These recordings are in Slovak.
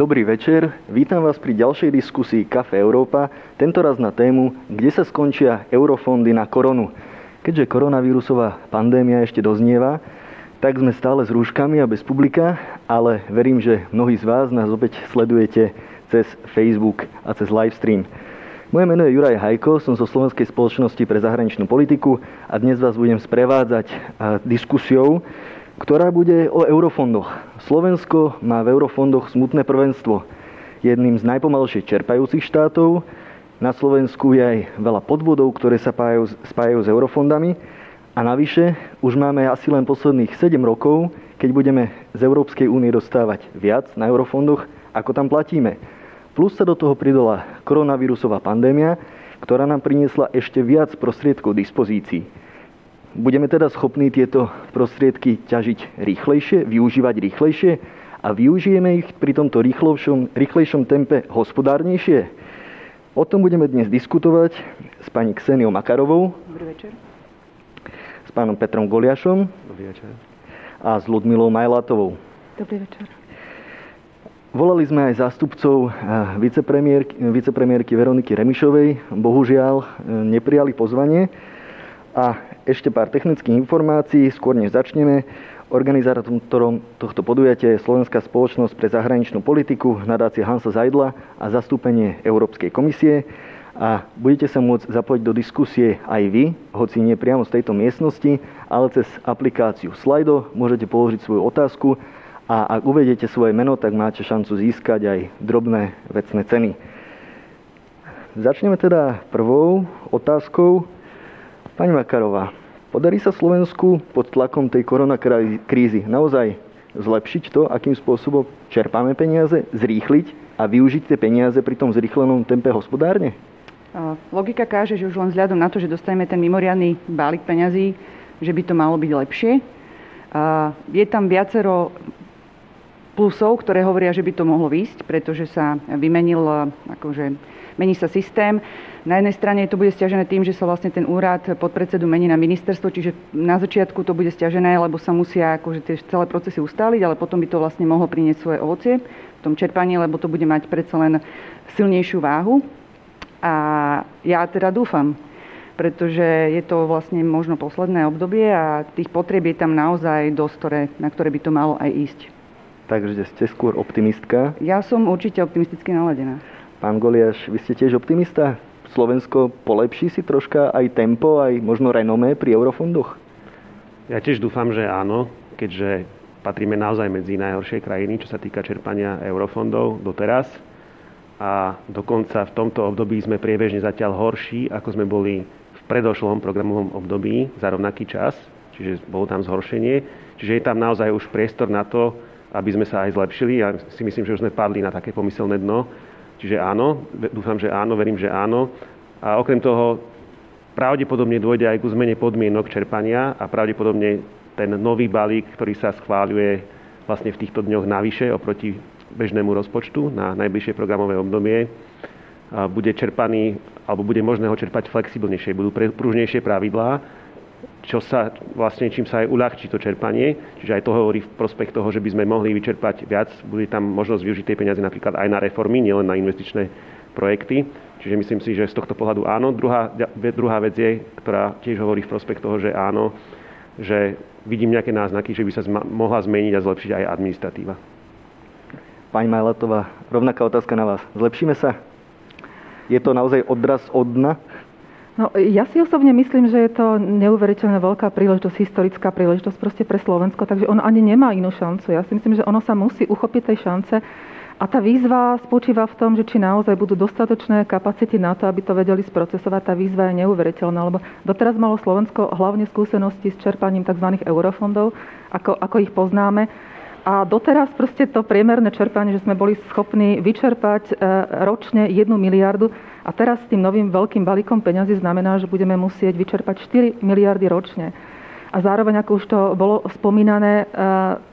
Dobrý večer, vítam vás pri ďalšej diskusii Kafe Európa, tentoraz na tému, kde sa skončia eurofondy na koronu. Keďže koronavírusová pandémia ešte doznieva, tak sme stále s rúškami a bez publika, ale verím, že mnohí z vás nás opäť sledujete cez Facebook a cez livestream. Moje meno je Juraj Hajko, som zo Slovenskej spoločnosti pre zahraničnú politiku a dnes vás budem sprevádzať diskusiou, ktorá bude o eurofondoch. Slovensko má v eurofondoch smutné prvenstvo. Jedným z najpomalšie čerpajúcich štátov. Na Slovensku je aj veľa podvodov, ktoré sa spájajú, spájajú s eurofondami. A navyše už máme asi len posledných 7 rokov, keď budeme z Európskej únie dostávať viac na eurofondoch, ako tam platíme. Plus sa do toho pridala koronavírusová pandémia, ktorá nám priniesla ešte viac prostriedkov dispozícií. Budeme teda schopní tieto prostriedky ťažiť rýchlejšie, využívať rýchlejšie a využijeme ich pri tomto rýchlejšom, rýchlejšom tempe hospodárnejšie? O tom budeme dnes diskutovať s pani Kseniou Makarovou. Dobrý večer. S pánom Petrom Goliašom. Dobrý večer. A s Ludmilou Majlátovou. Dobrý večer. Volali sme aj zástupcov vicepremiérky, vicepremiérky Veroniky Remišovej. Bohužiaľ neprijali pozvanie. A ešte pár technických informácií, skôr než začneme. Organizátorom tohto podujatia je Slovenská spoločnosť pre zahraničnú politiku, nadácia Hansa Zajdla a zastúpenie Európskej komisie. A budete sa môcť zapojiť do diskusie aj vy, hoci nie priamo z tejto miestnosti, ale cez aplikáciu Slido môžete položiť svoju otázku a ak uvedete svoje meno, tak máte šancu získať aj drobné vecné ceny. Začneme teda prvou otázkou. Pani Makarová, podarí sa Slovensku pod tlakom tej koronakrízy naozaj zlepšiť to, akým spôsobom čerpáme peniaze, zrýchliť a využiť tie peniaze pri tom zrýchlenom tempe hospodárne? Logika káže, že už len vzhľadom na to, že dostaneme ten mimoriadný balík peňazí, že by to malo byť lepšie. Je tam viacero plusov, ktoré hovoria, že by to mohlo výsť, pretože sa vymenil, akože, mení sa systém. Na jednej strane to bude stiažené tým, že sa vlastne ten úrad podpredsedu mení na ministerstvo, čiže na začiatku to bude stiažené, lebo sa musia akože tie celé procesy ustáliť, ale potom by to vlastne mohlo priniesť svoje ovocie v tom čerpaní, lebo to bude mať predsa len silnejšiu váhu. A ja teda dúfam, pretože je to vlastne možno posledné obdobie a tých potrieb je tam naozaj dosť, ktoré, na ktoré by to malo aj ísť. Takže ste skôr optimistka? Ja som určite optimisticky naladená. Pán Goliáš, vy ste tiež optimista? Slovensko polepší si troška aj tempo, aj možno renomé pri eurofondoch? Ja tiež dúfam, že áno, keďže patríme naozaj medzi najhoršie krajiny, čo sa týka čerpania eurofondov doteraz. A dokonca v tomto období sme priebežne zatiaľ horší, ako sme boli v predošlom programovom období za rovnaký čas, čiže bolo tam zhoršenie. Čiže je tam naozaj už priestor na to, aby sme sa aj zlepšili. Ja si myslím, že už sme padli na také pomyselné dno, Čiže áno, dúfam, že áno, verím, že áno. A okrem toho pravdepodobne dôjde aj ku zmene podmienok čerpania a pravdepodobne ten nový balík, ktorý sa schváľuje vlastne v týchto dňoch navyše oproti bežnému rozpočtu na najbližšie programové obdobie, bude čerpaný, alebo bude možné ho čerpať flexibilnejšie, budú pružnejšie pravidlá, čo sa vlastne, čím sa aj uľahčí to čerpanie. Čiže aj to hovorí v prospech toho, že by sme mohli vyčerpať viac. Bude tam možnosť využiť tie peniaze napríklad aj na reformy, nielen na investičné projekty. Čiže myslím si, že z tohto pohľadu áno. Druhá, druhá vec je, ktorá tiež hovorí v prospech toho, že áno, že vidím nejaké náznaky, že by sa zma- mohla zmeniť a zlepšiť aj administratíva. Pani Majlatová, rovnaká otázka na vás. Zlepšíme sa? Je to naozaj odraz od dna? No, ja si osobne myslím, že je to neuveriteľne veľká príležitosť, historická príležitosť proste pre Slovensko, takže ono ani nemá inú šancu. Ja si myslím, že ono sa musí uchopiť tej šance a tá výzva spočíva v tom, že či naozaj budú dostatočné kapacity na to, aby to vedeli sprocesovať. Tá výzva je neuveriteľná, lebo doteraz malo Slovensko hlavne skúsenosti s čerpaním tzv. eurofondov, ako, ako ich poznáme. A doteraz proste to priemerné čerpanie, že sme boli schopní vyčerpať e, ročne 1 miliardu, a teraz s tým novým veľkým balíkom peňazí znamená, že budeme musieť vyčerpať 4 miliardy ročne. A zároveň, ako už to bolo spomínané,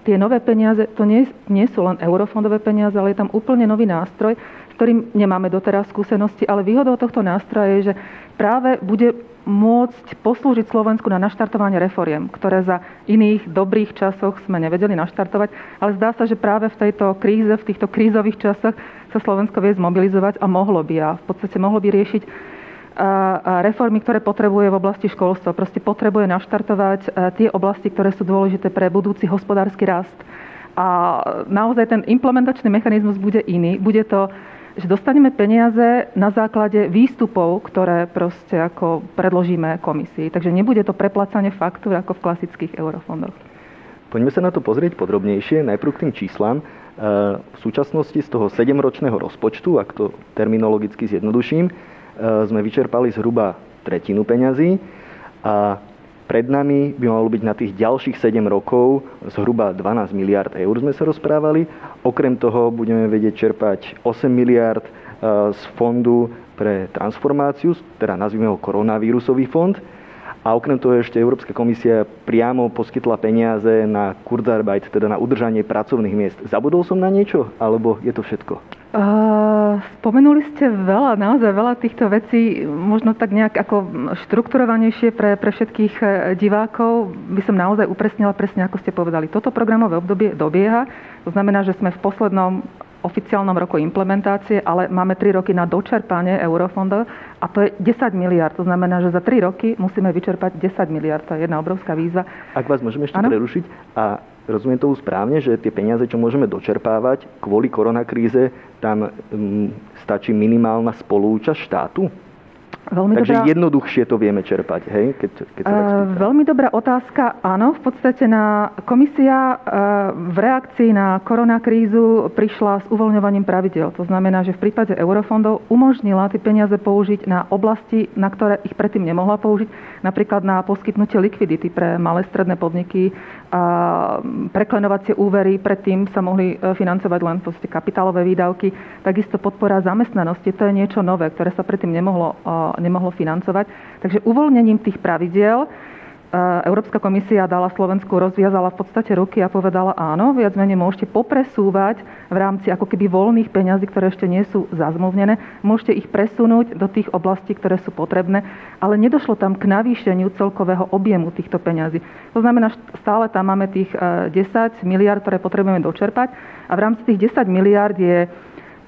tie nové peniaze, to nie, nie sú len eurofondové peniaze, ale je tam úplne nový nástroj, s ktorým nemáme doteraz skúsenosti, ale výhodou tohto nástroja je, že práve bude môcť poslúžiť Slovensku na naštartovanie reforiem, ktoré za iných dobrých časoch sme nevedeli naštartovať. Ale zdá sa, že práve v tejto kríze, v týchto krízových časoch sa Slovensko vie zmobilizovať a mohlo by. A v podstate mohlo by riešiť reformy, ktoré potrebuje v oblasti školstva. Proste potrebuje naštartovať tie oblasti, ktoré sú dôležité pre budúci hospodársky rast. A naozaj ten implementačný mechanizmus bude iný. Bude to, že dostaneme peniaze na základe výstupov, ktoré proste ako predložíme komisii. Takže nebude to preplacanie faktúr ako v klasických eurofondoch. Poďme sa na to pozrieť podrobnejšie. Najprv k tým číslam. E, v súčasnosti z toho 7-ročného rozpočtu, ak to terminologicky zjednoduším, E, sme vyčerpali zhruba tretinu peňazí a pred nami by malo byť na tých ďalších 7 rokov zhruba 12 miliard eur sme sa rozprávali. Okrem toho budeme vedieť čerpať 8 miliard e, z fondu pre transformáciu, teda nazvime ho koronavírusový fond. A okrem toho ešte Európska komisia priamo poskytla peniaze na Kurzarbeit, teda na udržanie pracovných miest. Zabudol som na niečo, alebo je to všetko? Uh, spomenuli ste veľa, naozaj veľa týchto vecí, možno tak nejak ako štrukturovanejšie pre, pre všetkých e, divákov. By som naozaj upresnila presne, ako ste povedali. Toto programové obdobie dobieha, to znamená, že sme v poslednom oficiálnom roku implementácie, ale máme 3 roky na dočerpanie eurofondov a to je 10 miliard. To znamená, že za 3 roky musíme vyčerpať 10 miliard. To je jedna obrovská výzva. Ak vás môžeme ešte ano? prerušiť a rozumiem tomu správne, že tie peniaze, čo môžeme dočerpávať kvôli koronakríze, tam um, stačí minimálna spolúčasť štátu? Veľmi Takže dobrá... jednoduchšie to vieme čerpať, hej? Keď, keď sa uh, veľmi dobrá otázka. Áno, v podstate na komisia uh, v reakcii na koronakrízu prišla s uvoľňovaním pravidel. To znamená, že v prípade eurofondov umožnila tie peniaze použiť na oblasti, na ktoré ich predtým nemohla použiť, napríklad na poskytnutie likvidity pre malé stredné podniky, a preklenovacie úvery predtým sa mohli e, financovať len kapitálové výdavky. Takisto podpora zamestnanosti, to je niečo nové, ktoré sa predtým nemohlo, nemohlo financovať. Takže uvoľnením tých pravidiel Európska komisia dala Slovensku, rozviazala v podstate ruky a povedala áno, viac menej môžete popresúvať v rámci ako keby voľných peňazí, ktoré ešte nie sú zazmluvnené, môžete ich presunúť do tých oblastí, ktoré sú potrebné, ale nedošlo tam k navýšeniu celkového objemu týchto peňazí. To znamená, stále tam máme tých 10 e, miliard, ktoré potrebujeme dočerpať a v rámci tých 10 miliard je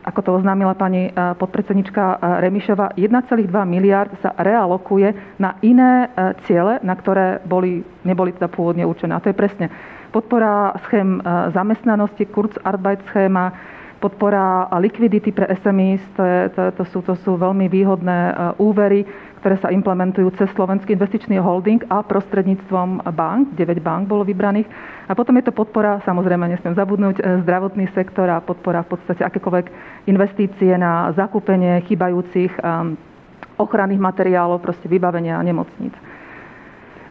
ako to oznámila pani e, podpredsednička e, Remišova, 1,2 miliard sa realokuje na iné e, ciele, na ktoré boli, neboli teda pôvodne určené. A to je presne podpora schém zamestnanosti, Kurzarbeit schéma, podpora likvidity pre SMEs, to, je, to, to, sú, to sú veľmi výhodné úvery, ktoré sa implementujú cez Slovenský investičný holding a prostredníctvom bank, 9 bank bolo vybraných a potom je to podpora, samozrejme nesmiem zabudnúť, e, zdravotný sektor a podpora v podstate akékoľvek investície na zakúpenie chýbajúcich e, ochranných materiálov, proste vybavenia nemocníc.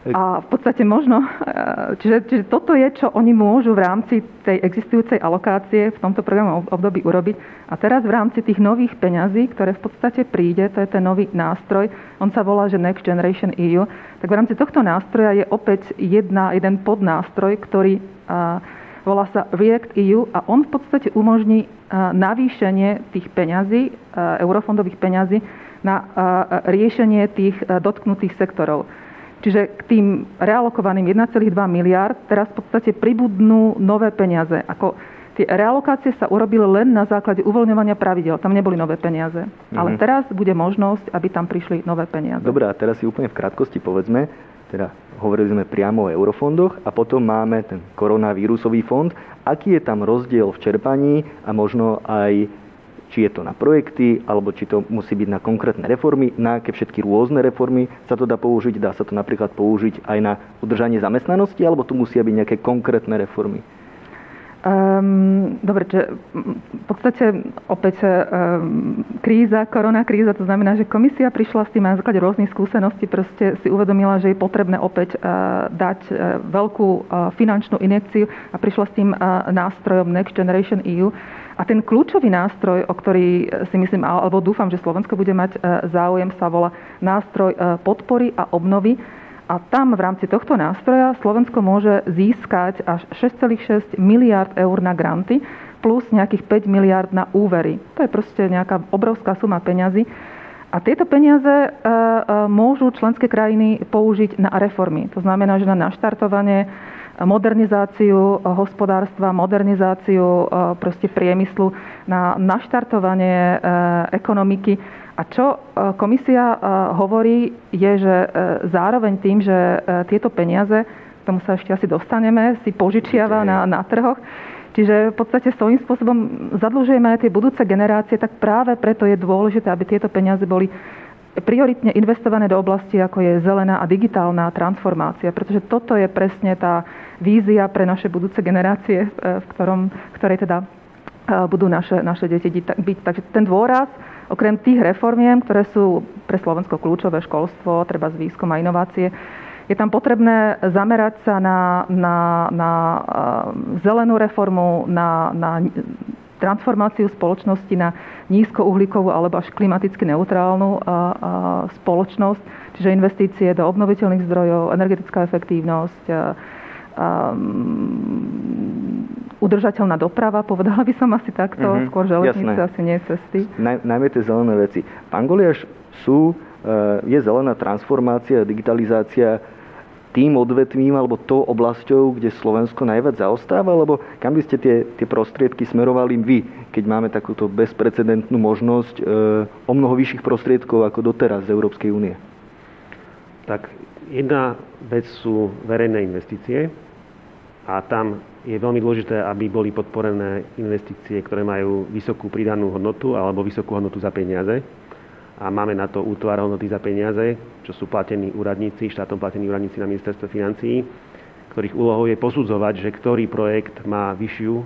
A v podstate možno, e, čiže, čiže toto je, čo oni môžu v rámci tej existujúcej alokácie v tomto programu období urobiť. A teraz v rámci tých nových peňazí, ktoré v podstate príde, to je ten nový nástroj, on sa volá, že Next Generation EU, tak v rámci tohto nástroja je opäť jedna, jeden podnástroj, ktorý a, volá sa React EU a on v podstate umožní a, navýšenie tých peňazí, a, eurofondových peňazí na riešenie tých dotknutých sektorov. Čiže k tým realokovaným 1,2 miliard teraz v podstate pribudnú nové peniaze. Ako tie realokácie sa urobili len na základe uvoľňovania pravidel. Tam neboli nové peniaze. Mm-hmm. Ale teraz bude možnosť, aby tam prišli nové peniaze. Dobre, a teraz si úplne v krátkosti povedzme, teda hovorili sme priamo o eurofondoch a potom máme ten koronavírusový fond. Aký je tam rozdiel v čerpaní a možno aj či je to na projekty, alebo či to musí byť na konkrétne reformy, na aké všetky rôzne reformy sa to dá použiť. Dá sa to napríklad použiť aj na udržanie zamestnanosti, alebo tu musia byť nejaké konkrétne reformy? Um, dobre, že v podstate opäť um, kríza, korona kríza, to znamená, že komisia prišla s tým na základe rôznych skúseností, proste si uvedomila, že je potrebné opäť uh, dať uh, veľkú uh, finančnú injekciu a prišla s tým uh, nástrojom Next Generation EU. A ten kľúčový nástroj, o ktorý si myslím, alebo dúfam, že Slovensko bude mať e, záujem, sa volá nástroj e, podpory a obnovy. A tam v rámci tohto nástroja Slovensko môže získať až 6,6 miliard eur na granty plus nejakých 5 miliard na úvery. To je proste nejaká obrovská suma peňazí. A tieto peniaze e, môžu členské krajiny použiť na reformy. To znamená, že na naštartovanie modernizáciu hospodárstva, modernizáciu proste priemyslu, na naštartovanie ekonomiky. A čo komisia hovorí, je, že zároveň tým, že tieto peniaze tomu sa ešte asi dostaneme, si požičiava na, na trhoch. Čiže v podstate svojím spôsobom zadlžujeme aj tie budúce generácie, tak práve preto je dôležité, aby tieto peniaze boli prioritne investované do oblasti, ako je zelená a digitálna transformácia, pretože toto je presne tá vízia pre naše budúce generácie, v ktorom, ktorej teda e, budú naše, naše deti byť. Takže ten dôraz, okrem tých reformiem, ktoré sú pre Slovensko kľúčové, školstvo, treba z výskum a inovácie, je tam potrebné zamerať sa na, na, na eh, zelenú reformu, na, na transformáciu spoločnosti na nízkouhlíkovú alebo až klimaticky neutrálnu spoločnosť, čiže investície do obnoviteľných zdrojov, energetická efektívnosť, udržateľná doprava, povedala by som asi takto, mm-hmm, skôr železnice, asi nie cesty. Naj, najmä tie zelené veci. Pán Goliaš, sú, je zelená transformácia, digitalizácia tým odvetvím alebo tou oblasťou, kde Slovensko najviac zaostáva? Alebo kam by ste tie, tie prostriedky smerovali vy, keď máme takúto bezprecedentnú možnosť e, o mnoho vyšších prostriedkov ako doteraz z Európskej únie? Tak jedna vec sú verejné investície a tam je veľmi dôležité, aby boli podporené investície, ktoré majú vysokú pridanú hodnotu alebo vysokú hodnotu za peniaze a máme na to útvar hodnoty za peniaze, čo sú platení úradníci, štátom platení úradníci na ministerstve financií, ktorých úlohou je posudzovať, že ktorý projekt má vyššiu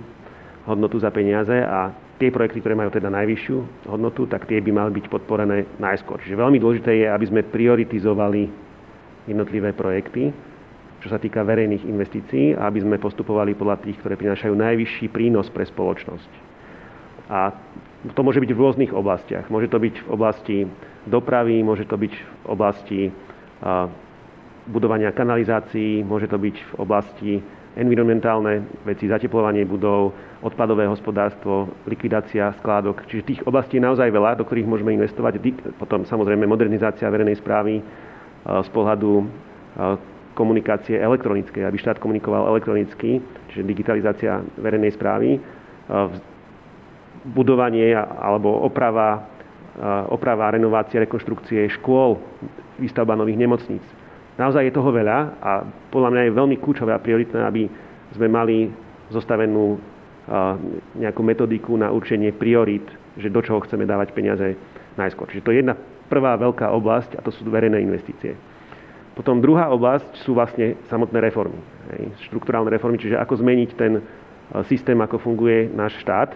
hodnotu za peniaze a tie projekty, ktoré majú teda najvyššiu hodnotu, tak tie by mali byť podporené najskôr. Čiže veľmi dôležité je, aby sme prioritizovali jednotlivé projekty, čo sa týka verejných investícií aby sme postupovali podľa tých, ktoré prinášajú najvyšší prínos pre spoločnosť. A to môže byť v rôznych oblastiach. Môže to byť v oblasti dopravy, môže to byť v oblasti budovania kanalizácií, môže to byť v oblasti environmentálne veci, zateplovanie budov, odpadové hospodárstvo, likvidácia skládok. Čiže tých oblastí je naozaj veľa, do ktorých môžeme investovať. Potom samozrejme modernizácia verejnej správy z pohľadu komunikácie elektronickej, aby štát komunikoval elektronicky, čiže digitalizácia verejnej správy budovanie alebo oprava, oprava, renovácia, rekonštrukcie škôl, výstavba nových nemocníc. Naozaj je toho veľa a podľa mňa je veľmi kľúčové a prioritné, aby sme mali zostavenú nejakú metodiku na určenie priorít, že do čoho chceme dávať peniaze najskôr. Čiže to je jedna prvá veľká oblasť a to sú verejné investície. Potom druhá oblasť sú vlastne samotné reformy. Štruktúrálne reformy, čiže ako zmeniť ten systém, ako funguje náš štát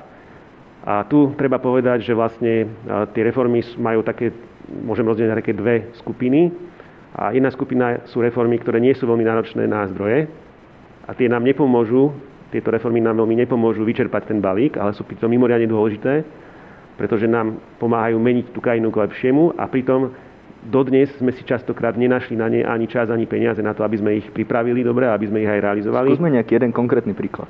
a tu treba povedať, že vlastne tie reformy majú také, môžem rozdeliť na také dve skupiny. A jedna skupina sú reformy, ktoré nie sú veľmi náročné na zdroje a tie nám nepomôžu, tieto reformy nám veľmi nepomôžu vyčerpať ten balík, ale sú pritom mimoriadne dôležité, pretože nám pomáhajú meniť tú krajinu k lepšiemu a pritom dodnes sme si častokrát nenašli na ne ani čas, ani peniaze na to, aby sme ich pripravili dobre, aby sme ich aj realizovali. Skúsme nejaký jeden konkrétny príklad.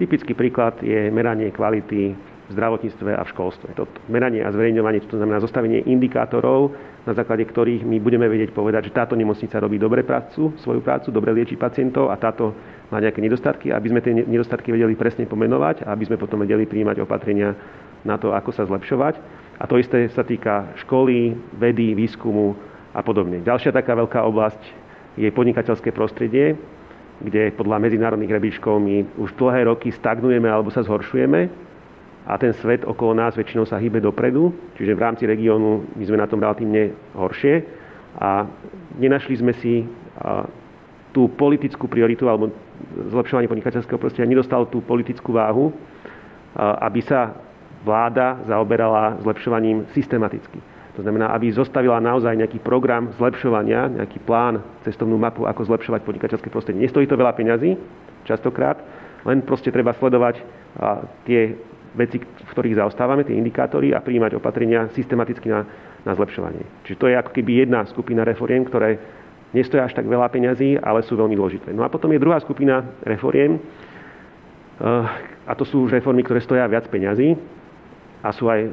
Typický príklad je meranie kvality v zdravotníctve a v školstve. To meranie a zverejňovanie, to znamená zostavenie indikátorov, na základe ktorých my budeme vedieť povedať, že táto nemocnica robí dobre prácu, svoju prácu, dobre lieči pacientov a táto má nejaké nedostatky, aby sme tie nedostatky vedeli presne pomenovať a aby sme potom vedeli príjmať opatrenia na to, ako sa zlepšovať. A to isté sa týka školy, vedy, výskumu a podobne. Ďalšia taká veľká oblasť je podnikateľské prostredie, kde podľa medzinárodných rebríčkov my už dlhé roky stagnujeme alebo sa zhoršujeme a ten svet okolo nás väčšinou sa hýbe dopredu, čiže v rámci regiónu my sme na tom relatívne horšie a nenašli sme si tú politickú prioritu alebo zlepšovanie podnikateľského prostredia nedostal tú politickú váhu, aby sa vláda zaoberala zlepšovaním systematicky. To znamená, aby zostavila naozaj nejaký program zlepšovania, nejaký plán, cestovnú mapu, ako zlepšovať podnikateľské prostredie. Nestojí to veľa peňazí, častokrát, len proste treba sledovať tie veci, v ktorých zaostávame, tie indikátory a prijímať opatrenia systematicky na, na zlepšovanie. Čiže to je ako keby jedna skupina reforiem, ktoré nestoja až tak veľa peňazí, ale sú veľmi dôležité. No a potom je druhá skupina reforiem, eh, a to sú už reformy, ktoré stoja viac peňazí a sú aj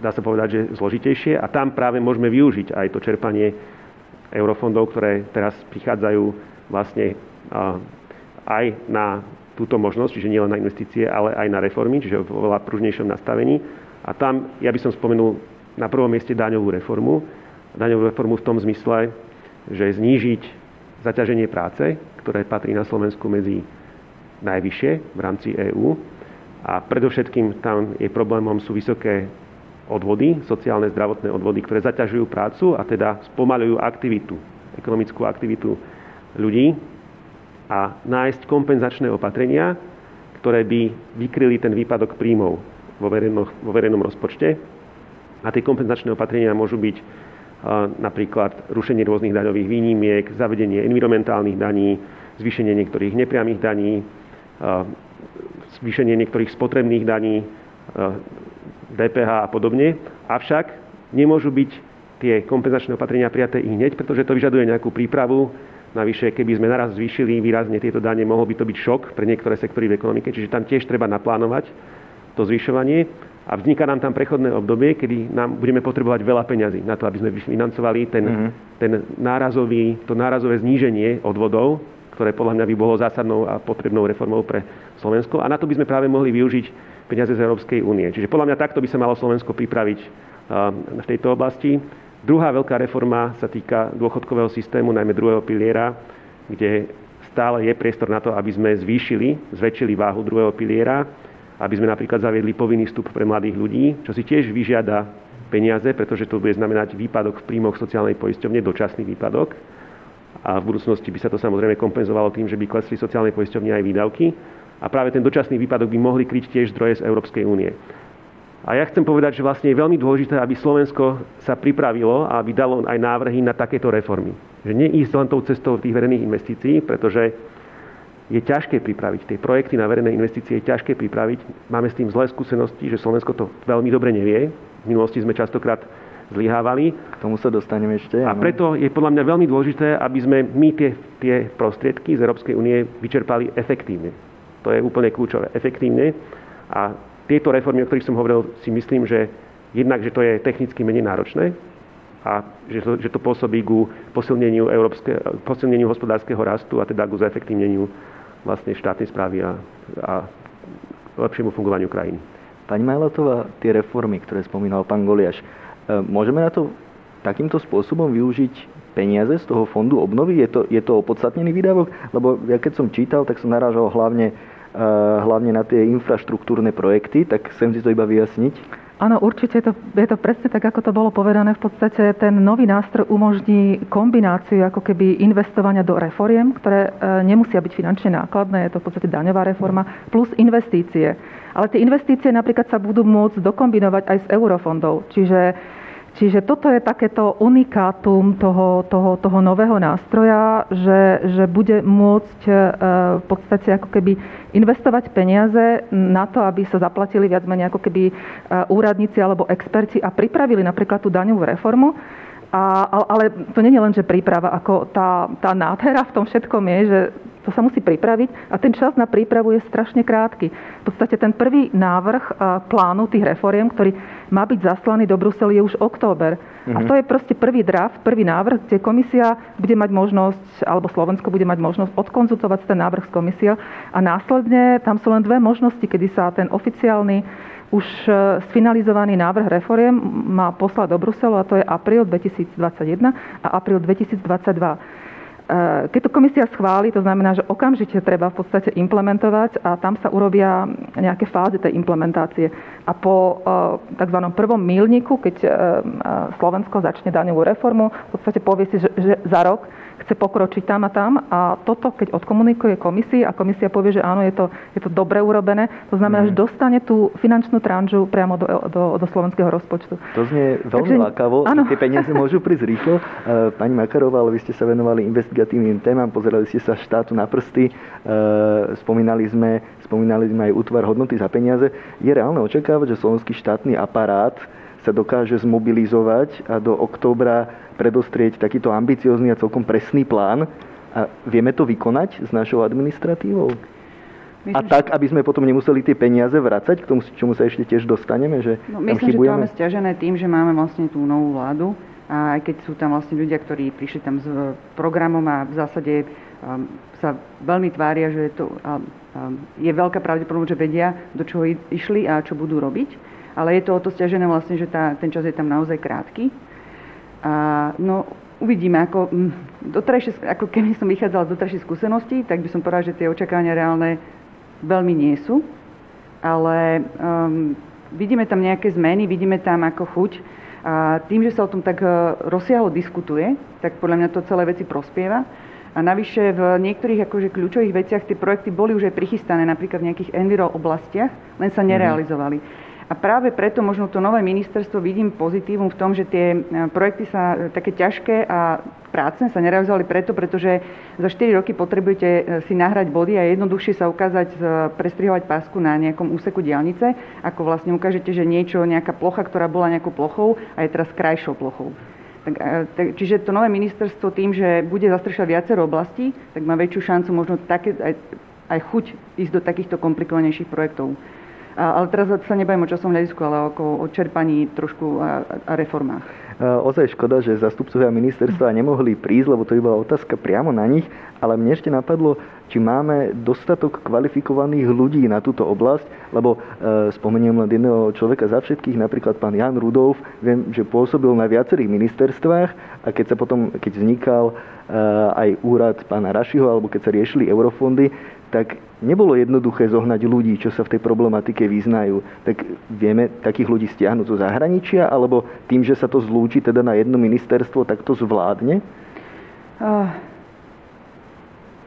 dá sa povedať, že zložitejšie a tam práve môžeme využiť aj to čerpanie eurofondov, ktoré teraz prichádzajú vlastne aj na túto možnosť, čiže nielen na investície, ale aj na reformy, čiže v oveľa pružnejšom nastavení. A tam ja by som spomenul na prvom mieste daňovú reformu. Daňovú reformu v tom zmysle, že znížiť zaťaženie práce, ktoré patrí na Slovensku medzi najvyššie v rámci EÚ. A predovšetkým tam je problémom sú vysoké odvody, sociálne zdravotné odvody, ktoré zaťažujú prácu a teda spomalujú aktivitu, ekonomickú aktivitu ľudí a nájsť kompenzačné opatrenia, ktoré by vykryli ten výpadok príjmov vo, verejno, vo verejnom rozpočte. A tie kompenzačné opatrenia môžu byť napríklad rušenie rôznych daňových výnimiek, zavedenie environmentálnych daní, zvýšenie niektorých nepriamých daní, zvýšenie niektorých spotrebných daní, DPH a podobne. Avšak nemôžu byť tie kompenzačné opatrenia prijaté i hneď, pretože to vyžaduje nejakú prípravu, Navyše, keby sme naraz zvýšili výrazne tieto dane, mohol by to byť šok pre niektoré sektory v ekonomike, čiže tam tiež treba naplánovať to zvyšovanie a vzniká nám tam prechodné obdobie, kedy nám budeme potrebovať veľa peňazí na to, aby sme financovali ten, mm-hmm. ten nárazový, to nárazové zníženie odvodov, ktoré podľa mňa by bolo zásadnou a potrebnou reformou pre Slovensko. A na to by sme práve mohli využiť peniaze z Európskej únie. Čiže podľa mňa takto by sa malo Slovensko pripraviť v tejto oblasti. Druhá veľká reforma sa týka dôchodkového systému, najmä druhého piliera, kde stále je priestor na to, aby sme zvýšili, zväčšili váhu druhého piliera, aby sme napríklad zaviedli povinný vstup pre mladých ľudí, čo si tiež vyžiada peniaze, pretože to bude znamenať výpadok v príjmoch sociálnej poisťovne, dočasný výpadok. A v budúcnosti by sa to samozrejme kompenzovalo tým, že by klesli sociálne poisťovne aj výdavky. A práve ten dočasný výpadok by mohli kryť tiež zdroje z Európskej únie. A ja chcem povedať, že vlastne je veľmi dôležité, aby Slovensko sa pripravilo a aby dalo aj návrhy na takéto reformy. Že neísť len tou cestou tých verejných investícií, pretože je ťažké pripraviť. Tie projekty na verejné investície je ťažké pripraviť. Máme s tým zlé skúsenosti, že Slovensko to veľmi dobre nevie. V minulosti sme častokrát zlyhávali. K tomu sa dostaneme ešte. A preto je podľa mňa veľmi dôležité, aby sme my tie, tie prostriedky z Európskej únie vyčerpali efektívne. To je úplne kľúčové. Efektívne. A tieto reformy, o ktorých som hovoril, si myslím, že jednak, že to je technicky menej náročné a že to, že to pôsobí ku posilneniu, európske, posilneniu hospodárskeho rastu a teda ku zaefektívneniu vlastne štátnej správy a, a lepšiemu fungovaniu krajiny. Pani Majlatová, tie reformy, ktoré spomínal pán Goliaš, e, môžeme na to takýmto spôsobom využiť peniaze z toho fondu obnovy? Je to, je to opodstatnený výdavok? Lebo ja keď som čítal, tak som narážal hlavne hlavne na tie infraštruktúrne projekty, tak chcem si to iba vyjasniť. Áno, určite je to, je to presne tak, ako to bolo povedané. V podstate ten nový nástroj umožní kombináciu ako keby investovania do reforiem, ktoré e, nemusia byť finančne nákladné, je to v podstate daňová reforma, plus investície. Ale tie investície napríklad sa budú môcť dokombinovať aj z eurofondov. Čiže Čiže toto je takéto unikátum toho, toho, toho nového nástroja, že, že bude môcť e, v podstate ako keby investovať peniaze na to, aby sa zaplatili viac menej ako keby e, úradníci alebo experti a pripravili napríklad tú daňovú reformu. A, ale to nie je len, že príprava, ako tá, tá nádhera v tom všetkom je, že to sa musí pripraviť a ten čas na prípravu je strašne krátky. V podstate ten prvý návrh e, plánu tých reforiem, ktorý má byť zaslaný do Bruselu, je už október. Mm-hmm. A mhm. to je proste prvý draft, prvý návrh, kde komisia bude mať možnosť, alebo Slovensko bude mať možnosť odkonzultovať ten návrh s komisiou a následne tam sú len dve možnosti, kedy sa ten oficiálny už e, sfinalizovaný návrh reforiem má poslať do Bruselu a to je apríl 2021 a apríl 2022. Eh, keď to komisia schváli, to znamená, že okamžite treba v podstate implementovať a tam sa urobia nejaké fázy tej implementácie. A po eh, tzv. prvom milníku, keď eh, Slovensko začne daňovú reformu, v podstate povie si, že za rok chce pokročiť tam a tam a toto, keď odkomunikuje komisii a komisia povie, že áno, je to, je to dobre urobené, to znamená, mm. že dostane tú finančnú tranžu priamo do, do, do slovenského rozpočtu. To znie veľmi Takže, lákavo, áno. tie peniaze môžu prísť rýchlo. Pani Makarová, ale vy ste sa venovali investigatívnym témam, pozerali ste sa štátu na prsty, e, spomínali sme, spomínali sme aj útvar hodnoty za peniaze. Je reálne očakávať, že slovenský štátny aparát sa dokáže zmobilizovať a do októbra predostrieť takýto ambiciózny a celkom presný plán. A vieme to vykonať s našou administratívou? Myslím, a tak, aby sme potom nemuseli tie peniaze vrácať, k tomu, čomu sa ešte tiež dostaneme, že no, myslím, že to máme stiažené tým, že máme vlastne tú novú vládu a aj keď sú tam vlastne ľudia, ktorí prišli tam s e, programom a v zásade um, sa veľmi tvária, že to, um, je veľká pravdepodobnosť, že vedia, do čoho išli a čo budú robiť. Ale je to o to stiažené vlastne, že tá, ten čas je tam naozaj krátky. A no, uvidíme, ako, ako keby som vychádzala z doterajšej skúsenosti, tak by som povedala, že tie očakávania reálne veľmi nie sú, ale um, vidíme tam nejaké zmeny, vidíme tam ako chuť. A tým, že sa o tom tak uh, rozsiahlo diskutuje, tak podľa mňa to celé veci prospieva. A navyše v niektorých akože kľúčových veciach tie projekty boli už aj prichystané, napríklad v nejakých enviro oblastiach, len sa mhm. nerealizovali. Mm-hmm. A práve preto možno to nové ministerstvo vidím pozitívum v tom, že tie e, projekty sa e, také ťažké a prácne sa nerealizovali preto, pretože za 4 roky potrebujete e, si nahrať body a jednoduchšie sa ukázať, prestrihovať pásku na nejakom úseku diálnice, ako vlastne ukážete, že niečo, nejaká plocha, ktorá bola nejakou plochou a je teraz krajšou plochou. Tak, tak, čiže to nové ministerstvo tým, že bude zastrešať viacero oblastí, tak má väčšiu šancu možno také, aj, aj chuť ísť do takýchto komplikovanejších projektov. Ale teraz sa nebavím o časom hľadisku, ale o, o čerpaní trošku a, a reformách. Ozaj škoda, že zastupcovia ministerstva nemohli prísť, lebo to by bola otázka priamo na nich, ale mne ešte napadlo, či máme dostatok kvalifikovaných ľudí na túto oblasť, lebo e, spomeniem len jedného človeka za všetkých, napríklad pán Jan Rudolf, viem, že pôsobil na viacerých ministerstvách a keď sa potom, keď vznikal e, aj úrad pána Rašiho, alebo keď sa riešili eurofondy, tak nebolo jednoduché zohnať ľudí, čo sa v tej problematike vyznajú. Tak vieme takých ľudí stiahnuť zo zahraničia, alebo tým, že sa to zlúči teda na jedno ministerstvo, tak to zvládne? Uh,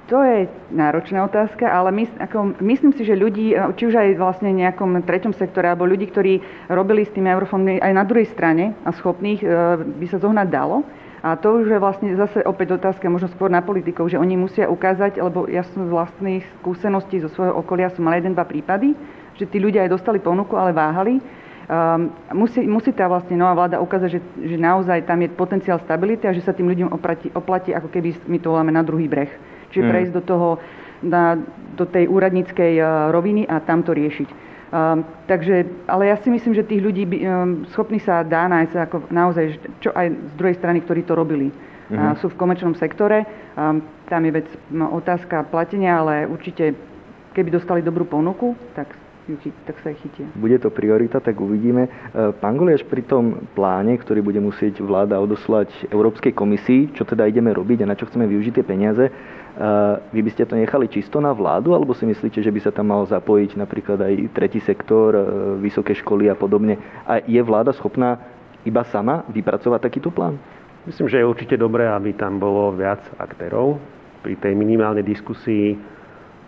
to je náročná otázka, ale my, ako, myslím si, že ľudí, či už aj vlastne nejakom treťom sektore, alebo ľudí, ktorí robili s tými eurofondmi aj na druhej strane a schopných, uh, by sa zohnať dalo. A to už je vlastne zase opäť otázka možno skôr na politikov, že oni musia ukázať, lebo ja som z vlastných skúseností zo svojho okolia som mal jeden, dva prípady, že tí ľudia aj dostali ponuku, ale váhali. Um, musí, musí tá vlastne nová vláda ukázať, že, že naozaj tam je potenciál stability a že sa tým ľuďom oplatí, oplatí ako keby my to voláme na druhý breh. Čiže mm. prejsť do toho, na, do tej úradníckej uh, roviny a tam to riešiť. Um, takže, ale ja si myslím, že tých ľudí by, um, schopní sa dá nájsť ako naozaj, čo aj z druhej strany, ktorí to robili. Mm-hmm. Uh, sú v komerčnom sektore, um, tam je vec no, otázka platenia, ale určite, keby dostali dobrú ponuku, tak tak sa ich chytia. Bude to priorita, tak uvidíme. E, pán Goliaš, pri tom pláne, ktorý bude musieť vláda odoslať Európskej komisii, čo teda ideme robiť a na čo chceme využiť tie peniaze, vy by ste to nechali čisto na vládu, alebo si myslíte, že by sa tam mal zapojiť napríklad aj tretí sektor, e, vysoké školy a podobne? A je vláda schopná iba sama vypracovať takýto plán? Myslím, že je určite dobré, aby tam bolo viac aktérov pri tej minimálnej diskusii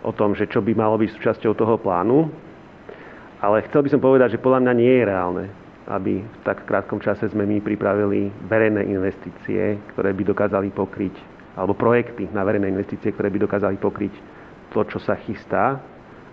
o tom, že čo by malo byť súčasťou toho plánu. Ale chcel by som povedať, že podľa mňa nie je reálne, aby v tak krátkom čase sme my pripravili verejné investície, ktoré by dokázali pokryť alebo projekty na verejné investície, ktoré by dokázali pokryť to, čo sa chystá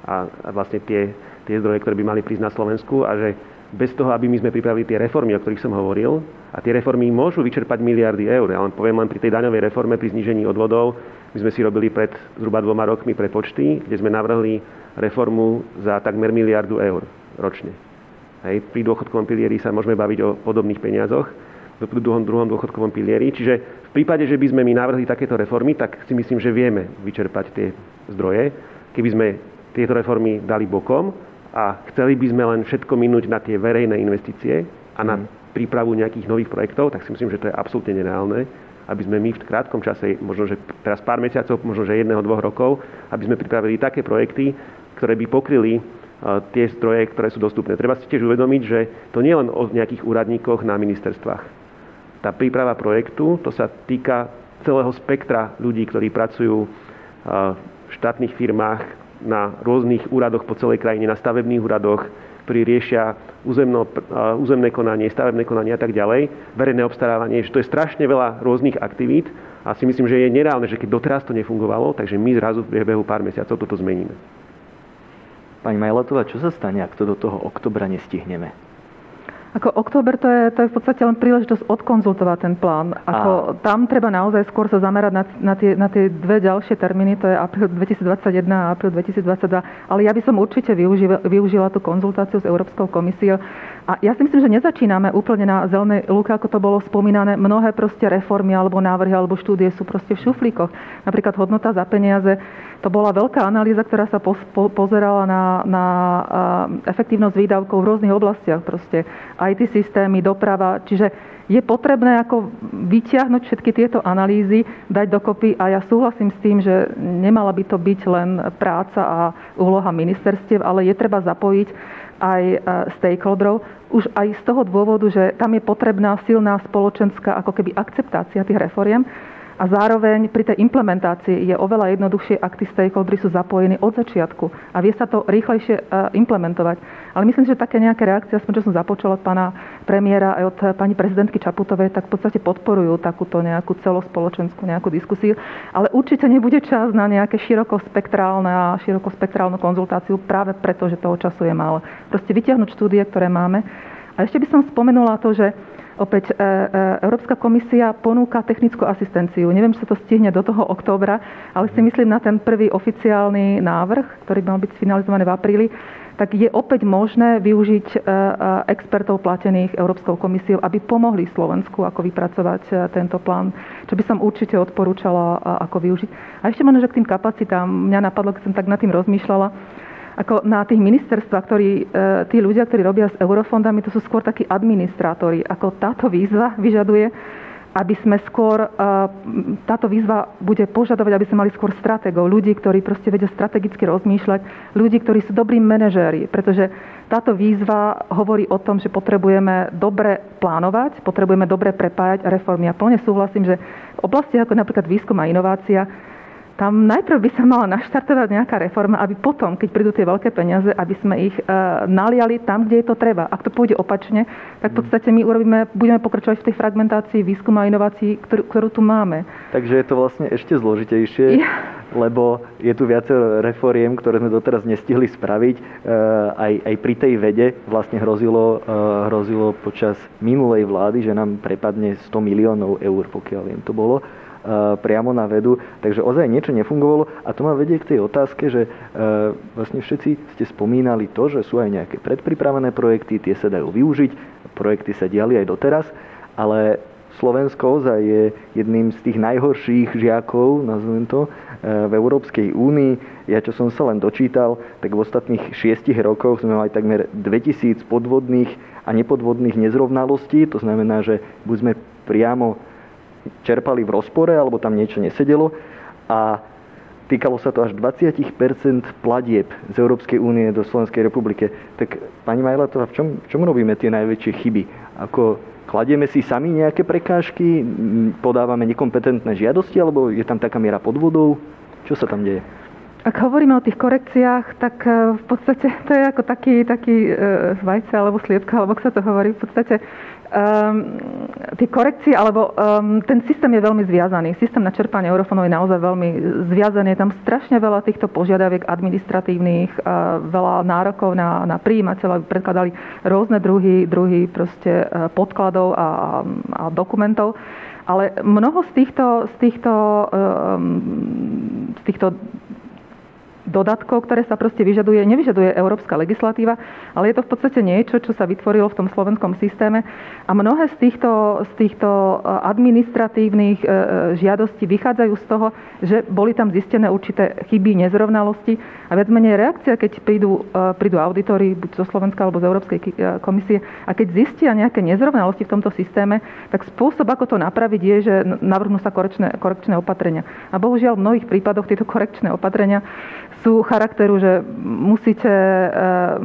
a, a vlastne tie, tie zdroje, ktoré by mali prísť na Slovensku a že bez toho, aby my sme pripravili tie reformy, o ktorých som hovoril, a tie reformy môžu vyčerpať miliardy eur. Ja len poviem len pri tej daňovej reforme, pri znižení odvodov, my sme si robili pred zhruba dvoma rokmi prepočty, kde sme navrhli reformu za takmer miliardu eur ročne. Hej, pri dôchodkovom pilieri sa môžeme baviť o podobných peniazoch v druhom, druhom dôchodkovom pilieri. Čiže v prípade, že by sme my navrhli takéto reformy, tak si myslím, že vieme vyčerpať tie zdroje. Keby sme tieto reformy dali bokom a chceli by sme len všetko minúť na tie verejné investície a na mm. prípravu nejakých nových projektov, tak si myslím, že to je absolútne nereálne aby sme my v krátkom čase, možno že teraz pár mesiacov, možno že jedného, dvoch rokov, aby sme pripravili také projekty, ktoré by pokryli tie zdroje, ktoré sú dostupné. Treba si tiež uvedomiť, že to nie je len o nejakých úradníkoch na ministerstvách tá príprava projektu, to sa týka celého spektra ľudí, ktorí pracujú v štátnych firmách, na rôznych úradoch po celej krajine, na stavebných úradoch, ktorí riešia územno, územné konanie, stavebné konanie a tak ďalej, verejné obstarávanie, že to je strašne veľa rôznych aktivít a si myslím, že je nereálne, že keď doteraz to nefungovalo, takže my zrazu v priebehu pár mesiacov toto zmeníme. Pani Majlatová, čo sa stane, ak to do toho oktobra nestihneme? Ako október to je, to je v podstate len príležitosť odkonzultovať ten plán. Ako tam treba naozaj skôr sa zamerať na, na, tie, na tie dve ďalšie termíny, to je apríl 2021 a apríl 2022. Ale ja by som určite využila, využila tú konzultáciu s Európskou komisiou. A ja si myslím, že nezačíname úplne na zelenej lúke, ako to bolo spomínané. Mnohé proste reformy alebo návrhy alebo štúdie sú proste v šuflíkoch. Napríklad hodnota za peniaze to bola veľká analýza, ktorá sa po, po, pozerala na, na efektívnosť výdavkov v rôznych oblastiach. Proste IT systémy, doprava. Čiže je potrebné ako vyťahnuť všetky tieto analýzy, dať dokopy a ja súhlasím s tým, že nemala by to byť len práca a úloha ministerstiev, ale je treba zapojiť aj stakeholderov, už aj z toho dôvodu, že tam je potrebná silná spoločenská ako keby akceptácia tých reforiem a zároveň pri tej implementácii je oveľa jednoduchšie, ak tí stakeholders sú zapojení od začiatku a vie sa to rýchlejšie e, implementovať. Ale myslím, že také nejaké reakcie, aspoň čo som započula od pána premiéra aj od pani prezidentky Čaputovej, tak v podstate podporujú takúto nejakú celospoločenskú nejakú diskusiu. Ale určite nebude čas na nejaké širokospektrálne a širokospektrálnu konzultáciu práve preto, že toho času je málo. Proste vytiahnuť štúdie, ktoré máme. A ešte by som spomenula to, že Opäť e, e, Európska komisia ponúka technickú asistenciu. Neviem, či sa to stihne do toho októbra, ale si myslím na ten prvý oficiálny návrh, ktorý by mal byť finalizovaný v apríli, tak je opäť možné využiť e, expertov platených Európskou komisiou, aby pomohli Slovensku ako vypracovať tento plán, čo by som určite odporúčala ako využiť. A ešte možno, že k tým kapacitám, mňa napadlo, keď som tak nad tým rozmýšľala, ako na tých ministerstvách, ktorí, e, tí ľudia, ktorí robia s eurofondami, to sú skôr takí administrátori. Ako táto výzva vyžaduje, aby sme skôr, e, táto výzva bude požadovať, aby sme mali skôr strategov, ľudí, ktorí proste vedia strategicky rozmýšľať, ľudí, ktorí sú dobrí manažéri, pretože táto výzva hovorí o tom, že potrebujeme dobre plánovať, potrebujeme dobre prepájať reformy. A plne súhlasím, že v oblasti ako napríklad výskum a inovácia tam najprv by sa mala naštartovať nejaká reforma, aby potom, keď prídu tie veľké peniaze, aby sme ich uh, naliali tam, kde je to treba. Ak to pôjde opačne, tak v podstate my urobíme, budeme pokračovať v tej fragmentácii výskumu a inovácií, ktorú, ktorú tu máme. Takže je to vlastne ešte zložitejšie, ja. lebo je tu viacero reforiem, ktoré sme doteraz nestihli spraviť. Uh, aj, aj pri tej vede vlastne hrozilo, uh, hrozilo počas minulej vlády, že nám prepadne 100 miliónov eur, pokiaľ viem, to bolo priamo na vedu. Takže ozaj niečo nefungovalo a to ma vedie k tej otázke, že vlastne všetci ste spomínali to, že sú aj nejaké predpripravené projekty, tie sa dajú využiť, projekty sa diali aj doteraz, ale Slovensko ozaj je jedným z tých najhorších žiakov, nazvem to, v Európskej únii. Ja čo som sa len dočítal, tak v ostatných šiestich rokoch sme mali takmer 2000 podvodných a nepodvodných nezrovnalostí. To znamená, že buď sme priamo čerpali v rozpore, alebo tam niečo nesedelo a týkalo sa to až 20 platieb z Európskej únie do Slovenskej republike. Tak pani Majlatová, v čom, v čom robíme tie najväčšie chyby? Ako kladieme si sami nejaké prekážky, podávame nekompetentné žiadosti, alebo je tam taká miera podvodov? Čo sa tam deje? Ak hovoríme o tých korekciách, tak e, v podstate to je ako taký, taký e, vajce alebo sliepka, alebo ako sa to hovorí. V podstate um, tie korekcie, alebo um, ten systém je veľmi zviazaný. Systém na čerpanie eurofondov je naozaj veľmi zviazaný. Je tam strašne veľa týchto požiadaviek administratívnych, uh, veľa nárokov na, na príjimateľov, predkladali rôzne druhy, druhy proste, uh, podkladov a, a dokumentov. Ale mnoho z týchto, z týchto, um, z týchto dodatkov, ktoré sa proste vyžaduje, nevyžaduje európska legislatíva, ale je to v podstate niečo, čo sa vytvorilo v tom slovenskom systéme a mnohé z týchto, z týchto e, administratívnych e, e, žiadostí vychádzajú z toho, že boli tam zistené určité chyby, nezrovnalosti a viac menej reakcia, keď prídu, prídu auditory buď zo Slovenska alebo z Európskej komisie a keď zistia nejaké nezrovnalosti v tomto systéme, tak spôsob, ako to napraviť, je, že navrhnú sa korekčné, korekčné opatrenia. A bohužiaľ v mnohých prípadoch tieto korekčné opatrenia sú charakteru, že musíte, eh,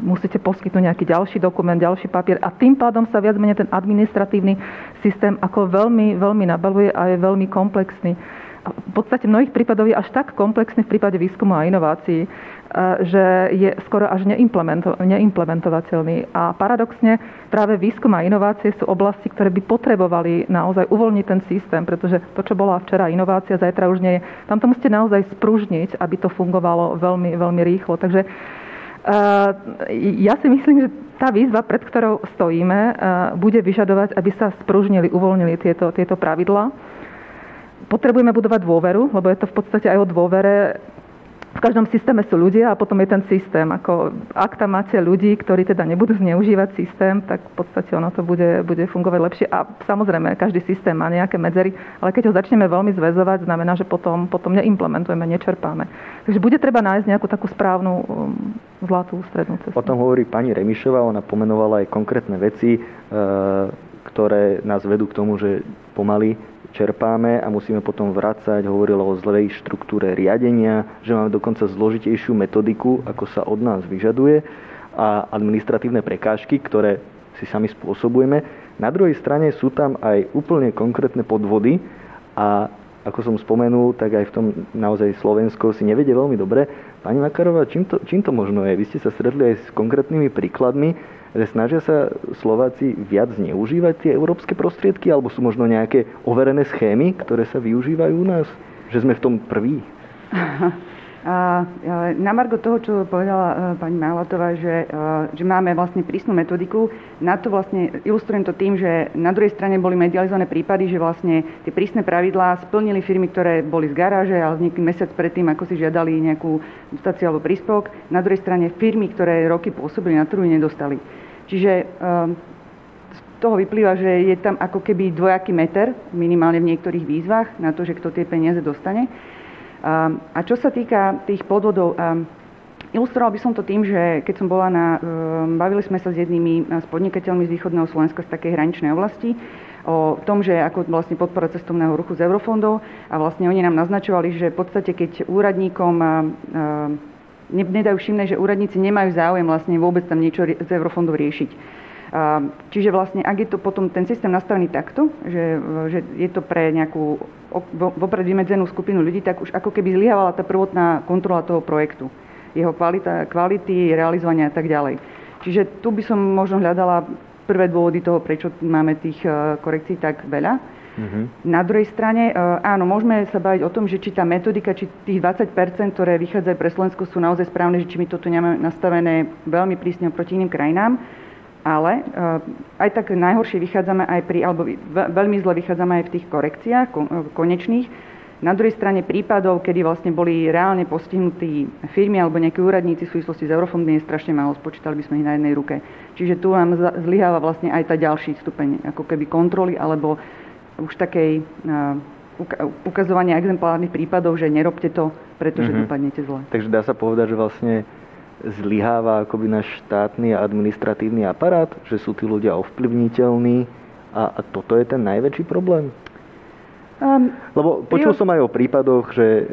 musíte poskytnúť nejaký ďalší dokument, ďalší papier a tým pádom sa viac menej ten administratívny systém ako veľmi, veľmi nabaluje a je veľmi komplexný. A v podstate mnohých prípadoch je až tak komplexný v prípade výskumu a inovácií, že je skoro až neimplemento, neimplementovateľný. A paradoxne práve výskum a inovácie sú oblasti, ktoré by potrebovali naozaj uvoľniť ten systém, pretože to, čo bola včera inovácia, zajtra už nie je. Tam to musíte naozaj spružniť, aby to fungovalo veľmi, veľmi rýchlo. Takže Ja si myslím, že tá výzva, pred ktorou stojíme, bude vyžadovať, aby sa spružnili, uvoľnili tieto, tieto pravidlá. Potrebujeme budovať dôveru, lebo je to v podstate aj o dôvere v každom systéme sú ľudia a potom je ten systém. Ako, ak tam máte ľudí, ktorí teda nebudú zneužívať systém, tak v podstate ono to bude, bude fungovať lepšie. A samozrejme, každý systém má nejaké medzery, ale keď ho začneme veľmi zväzovať, znamená, že potom, potom neimplementujeme, nečerpáme. Takže bude treba nájsť nejakú takú správnu um, zlatú strednú cestu. O tom hovorí pani Remišová, ona pomenovala aj konkrétne veci, e, ktoré nás vedú k tomu, že pomaly čerpáme a musíme potom vrácať. Hovorilo o zlej štruktúre riadenia, že máme dokonca zložitejšiu metodiku, ako sa od nás vyžaduje a administratívne prekážky, ktoré si sami spôsobujeme. Na druhej strane sú tam aj úplne konkrétne podvody a ako som spomenul, tak aj v tom naozaj Slovensko si nevedie veľmi dobre. Pani Makarová, čím to, čím to možno je? Vy ste sa stretli aj s konkrétnymi príkladmi že snažia sa Slováci viac zneužívať tie európske prostriedky, alebo sú možno nejaké overené schémy, ktoré sa využívajú u nás? Že sme v tom prví? A, na margo toho, čo povedala e, pani Málatová, že, e, že máme vlastne prísnu metodiku, na to vlastne ilustrujem to tým, že na druhej strane boli medializované prípady, že vlastne tie prísne pravidlá splnili firmy, ktoré boli z garáže a nejaký mesiac predtým, ako si žiadali nejakú dotáciu alebo príspevok. Na druhej strane firmy, ktoré roky pôsobili na trhu, nedostali. Čiže z toho vyplýva, že je tam ako keby dvojaký meter, minimálne v niektorých výzvach, na to, že kto tie peniaze dostane. A čo sa týka tých podvodov, ilustroval by som to tým, že keď som bola na, bavili sme sa s jednými s podnikateľmi z východného Slovenska z takej hraničnej oblasti, o tom, že ako vlastne podpora cestovného ruchu z eurofondov a vlastne oni nám naznačovali, že v podstate keď úradníkom nedajú všimné, že úradníci nemajú záujem vlastne vôbec tam niečo z eurofondov riešiť. Čiže vlastne, ak je to potom ten systém nastavený takto, že, že je to pre nejakú vopred vymedzenú skupinu ľudí, tak už ako keby zlyhávala tá prvotná kontrola toho projektu. Jeho kvalita, kvality, realizovania a tak ďalej. Čiže tu by som možno hľadala prvé dôvody toho, prečo máme tých e, korekcií tak veľa. Uh-huh. Na druhej strane, e, áno, môžeme sa baviť o tom, že či tá metodika, či tých 20%, ktoré vychádzajú pre Slovensko, sú naozaj správne, že či my toto nemáme nastavené veľmi prísne oproti iným krajinám. Ale uh, aj tak najhoršie vychádzame aj pri, alebo veľmi zle vychádzame aj v tých korekciách kon, e, konečných. Na druhej strane prípadov, kedy vlastne boli reálne postihnutí firmy alebo nejakí úradníci v súvislosti s eurofondmi je strašne málo, spočítali by sme ich na jednej ruke. Čiže tu nám zlyháva vlastne aj tá ďalší stupeň, ako keby kontroly alebo už takej ukazovania exemplárnych prípadov, že nerobte to, pretože mm-hmm. dopadnete zle. Takže dá sa povedať, že vlastne zlyháva akoby náš štátny a administratívny aparát, že sú tí ľudia ovplyvniteľní a, a toto je ten najväčší problém? Um, Lebo počul som aj o prípadoch, že e,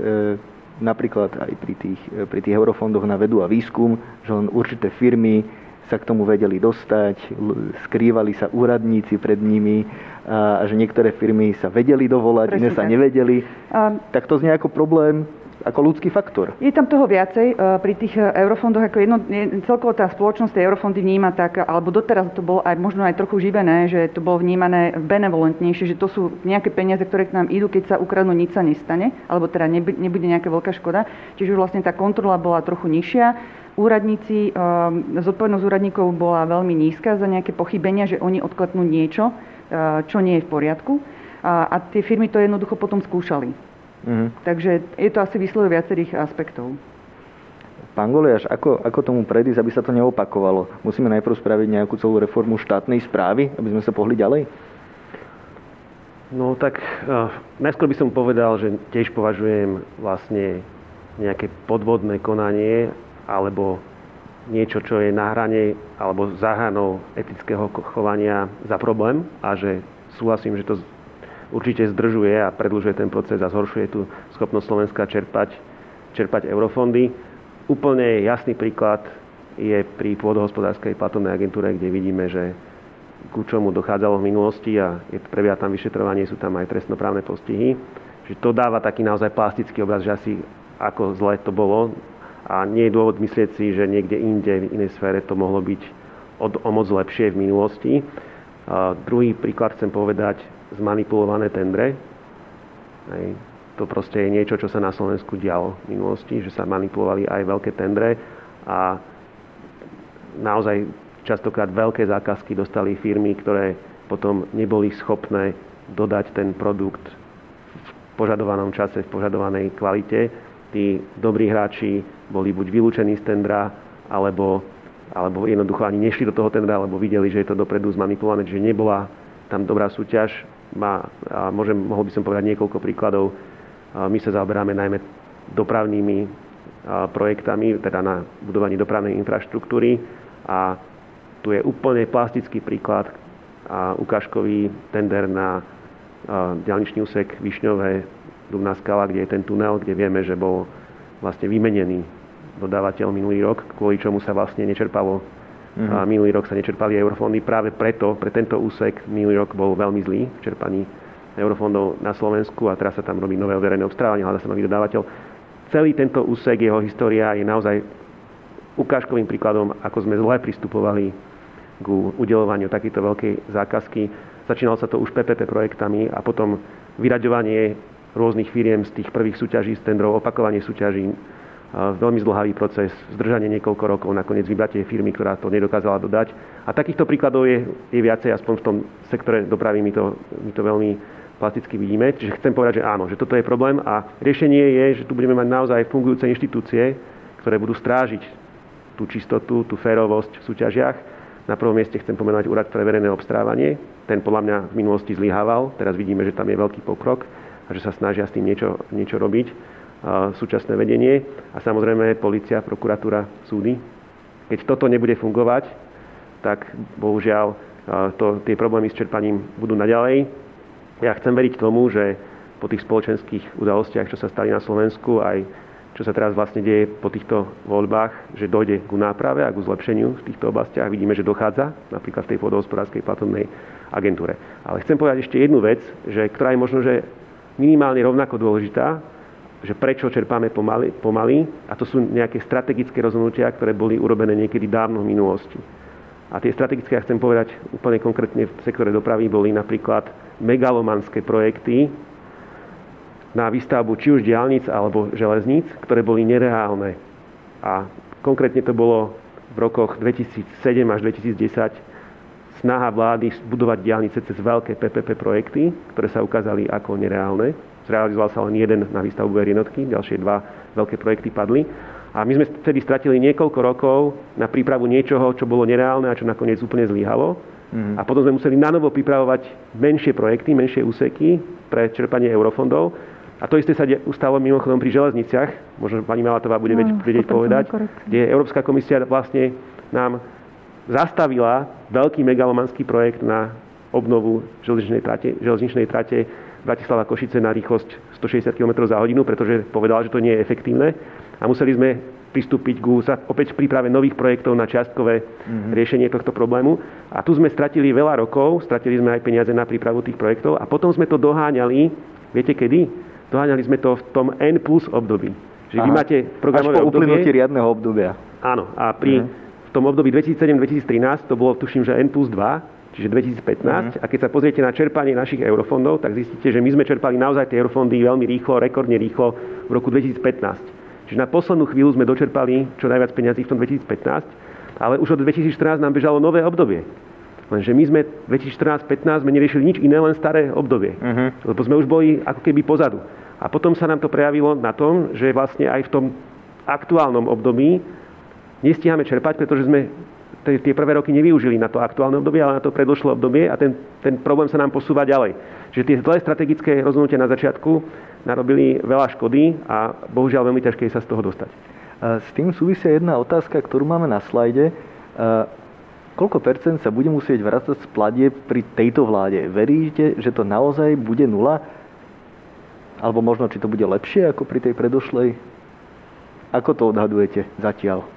napríklad aj pri tých, e, pri tých eurofondoch na vedu a výskum, že len určité firmy sa k tomu vedeli dostať, skrývali sa úradníci pred nimi a že niektoré firmy sa vedeli dovolať, iné sa tak. nevedeli. Um, tak to znie ako problém ako ľudský faktor. Je tam toho viacej. Pri tých e, eurofondoch, ako jedno, celkovo tá spoločnosť tie eurofondy vníma tak, alebo doteraz to bolo aj možno aj trochu živené, že to bolo vnímané benevolentnejšie, že to sú nejaké peniaze, ktoré k nám idú, keď sa ukradnú, nič sa nestane, alebo teda nebude nejaká veľká škoda. Čiže už vlastne tá kontrola bola trochu nižšia úradníci, ehm, zodpovednosť úradníkov bola veľmi nízka za nejaké pochybenia, že oni odklepnú niečo, eh, čo nie je v poriadku. A, a tie firmy to jednoducho potom skúšali. Mm. Takže je to asi výsledok viacerých aspektov. Pán Goliáš, ako, ako tomu predísť, aby sa to neopakovalo? Musíme najprv spraviť nejakú celú reformu štátnej správy, aby sme sa pohli ďalej? No tak uh, najskôr by som povedal, že tiež považujem vlastne nejaké podvodné konanie alebo niečo, čo je na hrane alebo za hranou etického chovania za problém a že súhlasím, že to určite zdržuje a predlžuje ten proces a zhoršuje tú schopnosť Slovenska čerpať, čerpať eurofondy. Úplne jasný príklad je pri pôdohospodárskej platobnej agentúre, kde vidíme, že ku čomu dochádzalo v minulosti a je, prebieha tam vyšetrovanie, sú tam aj trestnoprávne postihy. Že to dáva taký naozaj plastický obraz, že asi ako zle to bolo a nie je dôvod myslieť si, že niekde inde, v inej sfére to mohlo byť o, o moc lepšie v minulosti. A druhý príklad chcem povedať, zmanipulované tendre. Aj, to proste je niečo, čo sa na Slovensku dialo v minulosti, že sa manipulovali aj veľké tendre a naozaj častokrát veľké zákazky dostali firmy, ktoré potom neboli schopné dodať ten produkt v požadovanom čase, v požadovanej kvalite. Tí dobrí hráči boli buď vylúčení z tendra, alebo, alebo jednoducho ani nešli do toho tendra, alebo videli, že je to dopredu zmanipulované, že nebola tam dobrá súťaž. Má, a môžem, mohol by som povedať niekoľko príkladov. My sa zaoberáme najmä dopravnými projektami, teda na budovanie dopravnej infraštruktúry a tu je úplne plastický príklad a ukážkový tender na ďalničný úsek Višňové, Dubná skala, kde je ten tunel, kde vieme, že bol vlastne vymenený dodávateľ minulý rok, kvôli čomu sa vlastne nečerpalo. Mm-hmm. A minulý rok sa nečerpali eurofondy. Práve preto, pre tento úsek minulý rok bol veľmi zlý v čerpaní eurofondov na Slovensku a teraz sa tam robí nové verejné obstarávanie, hľada sa nový dodávateľ. Celý tento úsek, jeho história je naozaj ukážkovým príkladom, ako sme zle pristupovali k udelovaniu takéto veľkej zákazky. Začínalo sa to už PPP projektami a potom vyraďovanie rôznych firiem z tých prvých súťaží, z tendrov, opakovanie súťaží, veľmi zdlhavý proces, zdržanie niekoľko rokov, nakoniec vybratie firmy, ktorá to nedokázala dodať. A takýchto príkladov je, je viacej, aspoň v tom sektore dopravy my to, my to veľmi plasticky vidíme. Čiže chcem povedať, že áno, že toto je problém a riešenie je, že tu budeme mať naozaj fungujúce inštitúcie, ktoré budú strážiť tú čistotu, tú férovosť v súťažiach. Na prvom mieste chcem pomenovať Úrad pre verejné obstrávanie. Ten podľa mňa v minulosti zlyhával, teraz vidíme, že tam je veľký pokrok a že sa snažia s tým niečo, niečo robiť súčasné vedenie a samozrejme policia, prokuratúra, súdy. Keď toto nebude fungovať, tak bohužiaľ to, tie problémy s čerpaním budú naďalej. Ja chcem veriť tomu, že po tých spoločenských udalostiach, čo sa stali na Slovensku, aj čo sa teraz vlastne deje po týchto voľbách, že dojde ku náprave a ku zlepšeniu v týchto oblastiach. Vidíme, že dochádza napríklad v tej pôdohospodárskej platobnej agentúre. Ale chcem povedať ešte jednu vec, že, ktorá je možno že minimálne rovnako dôležitá, že prečo čerpáme pomaly, pomaly a to sú nejaké strategické rozhodnutia, ktoré boli urobené niekedy dávno v minulosti. A tie strategické, ja chcem povedať úplne konkrétne v sektore dopravy, boli napríklad megalomanské projekty na výstavbu či už diálnic alebo železníc, ktoré boli nereálne. A konkrétne to bolo v rokoch 2007 až 2010 snaha vlády budovať diálnice cez veľké PPP projekty, ktoré sa ukázali ako nereálne zrealizoval sa len jeden na výstavbu jednotky, ďalšie dva veľké projekty padli. A my sme vtedy stratili niekoľko rokov na prípravu niečoho, čo bolo nereálne a čo nakoniec úplne zlyhalo. Mm. A potom sme museli nanovo pripravovať menšie projekty, menšie úseky pre čerpanie eurofondov. A to isté sa ustalo mimochodom pri železniciach, možno pani Malatová bude no, vedieť povedať, kde Európska komisia vlastne nám zastavila veľký megalomanský projekt na obnovu železničnej trate, železničnej trate Bratislava Košice na rýchlosť 160 km za hodinu, pretože povedala, že to nie je efektívne. A museli sme pristúpiť ku opäť príprave nových projektov na čiastkové mm-hmm. riešenie tohto problému. A tu sme stratili veľa rokov, stratili sme aj peniaze na prípravu tých projektov a potom sme to doháňali, viete kedy? Doháňali sme to v tom N plus období. Že vy máte programové Až po uplynutí riadneho obdobia. Áno, a pri mm-hmm. v tom období 2007-2013 to bolo tuším, že N plus 2 čiže 2015. Uh-huh. A keď sa pozriete na čerpanie našich eurofondov, tak zistíte, že my sme čerpali naozaj tie eurofondy veľmi rýchlo, rekordne rýchlo v roku 2015. Čiže na poslednú chvíľu sme dočerpali čo najviac peniazí v tom 2015, ale už od 2014 nám bežalo nové obdobie. Lenže my sme 2014-15 sme neriešili nič iné, len staré obdobie. Uh-huh. Lebo sme už boli ako keby pozadu. A potom sa nám to prejavilo na tom, že vlastne aj v tom aktuálnom období nestíhame čerpať, pretože sme tie prvé roky nevyužili na to aktuálne obdobie, ale na to predošlé obdobie a ten, ten problém sa nám posúva ďalej. Čiže tie zlé strategické rozhodnutia na začiatku narobili veľa škody a bohužiaľ veľmi ťažké sa z toho dostať. S tým súvisia jedna otázka, ktorú máme na slajde. Koľko percent sa bude musieť vrácať z pladie pri tejto vláde? Veríte, že to naozaj bude nula? Alebo možno, či to bude lepšie ako pri tej predošlej? Ako to odhadujete zatiaľ?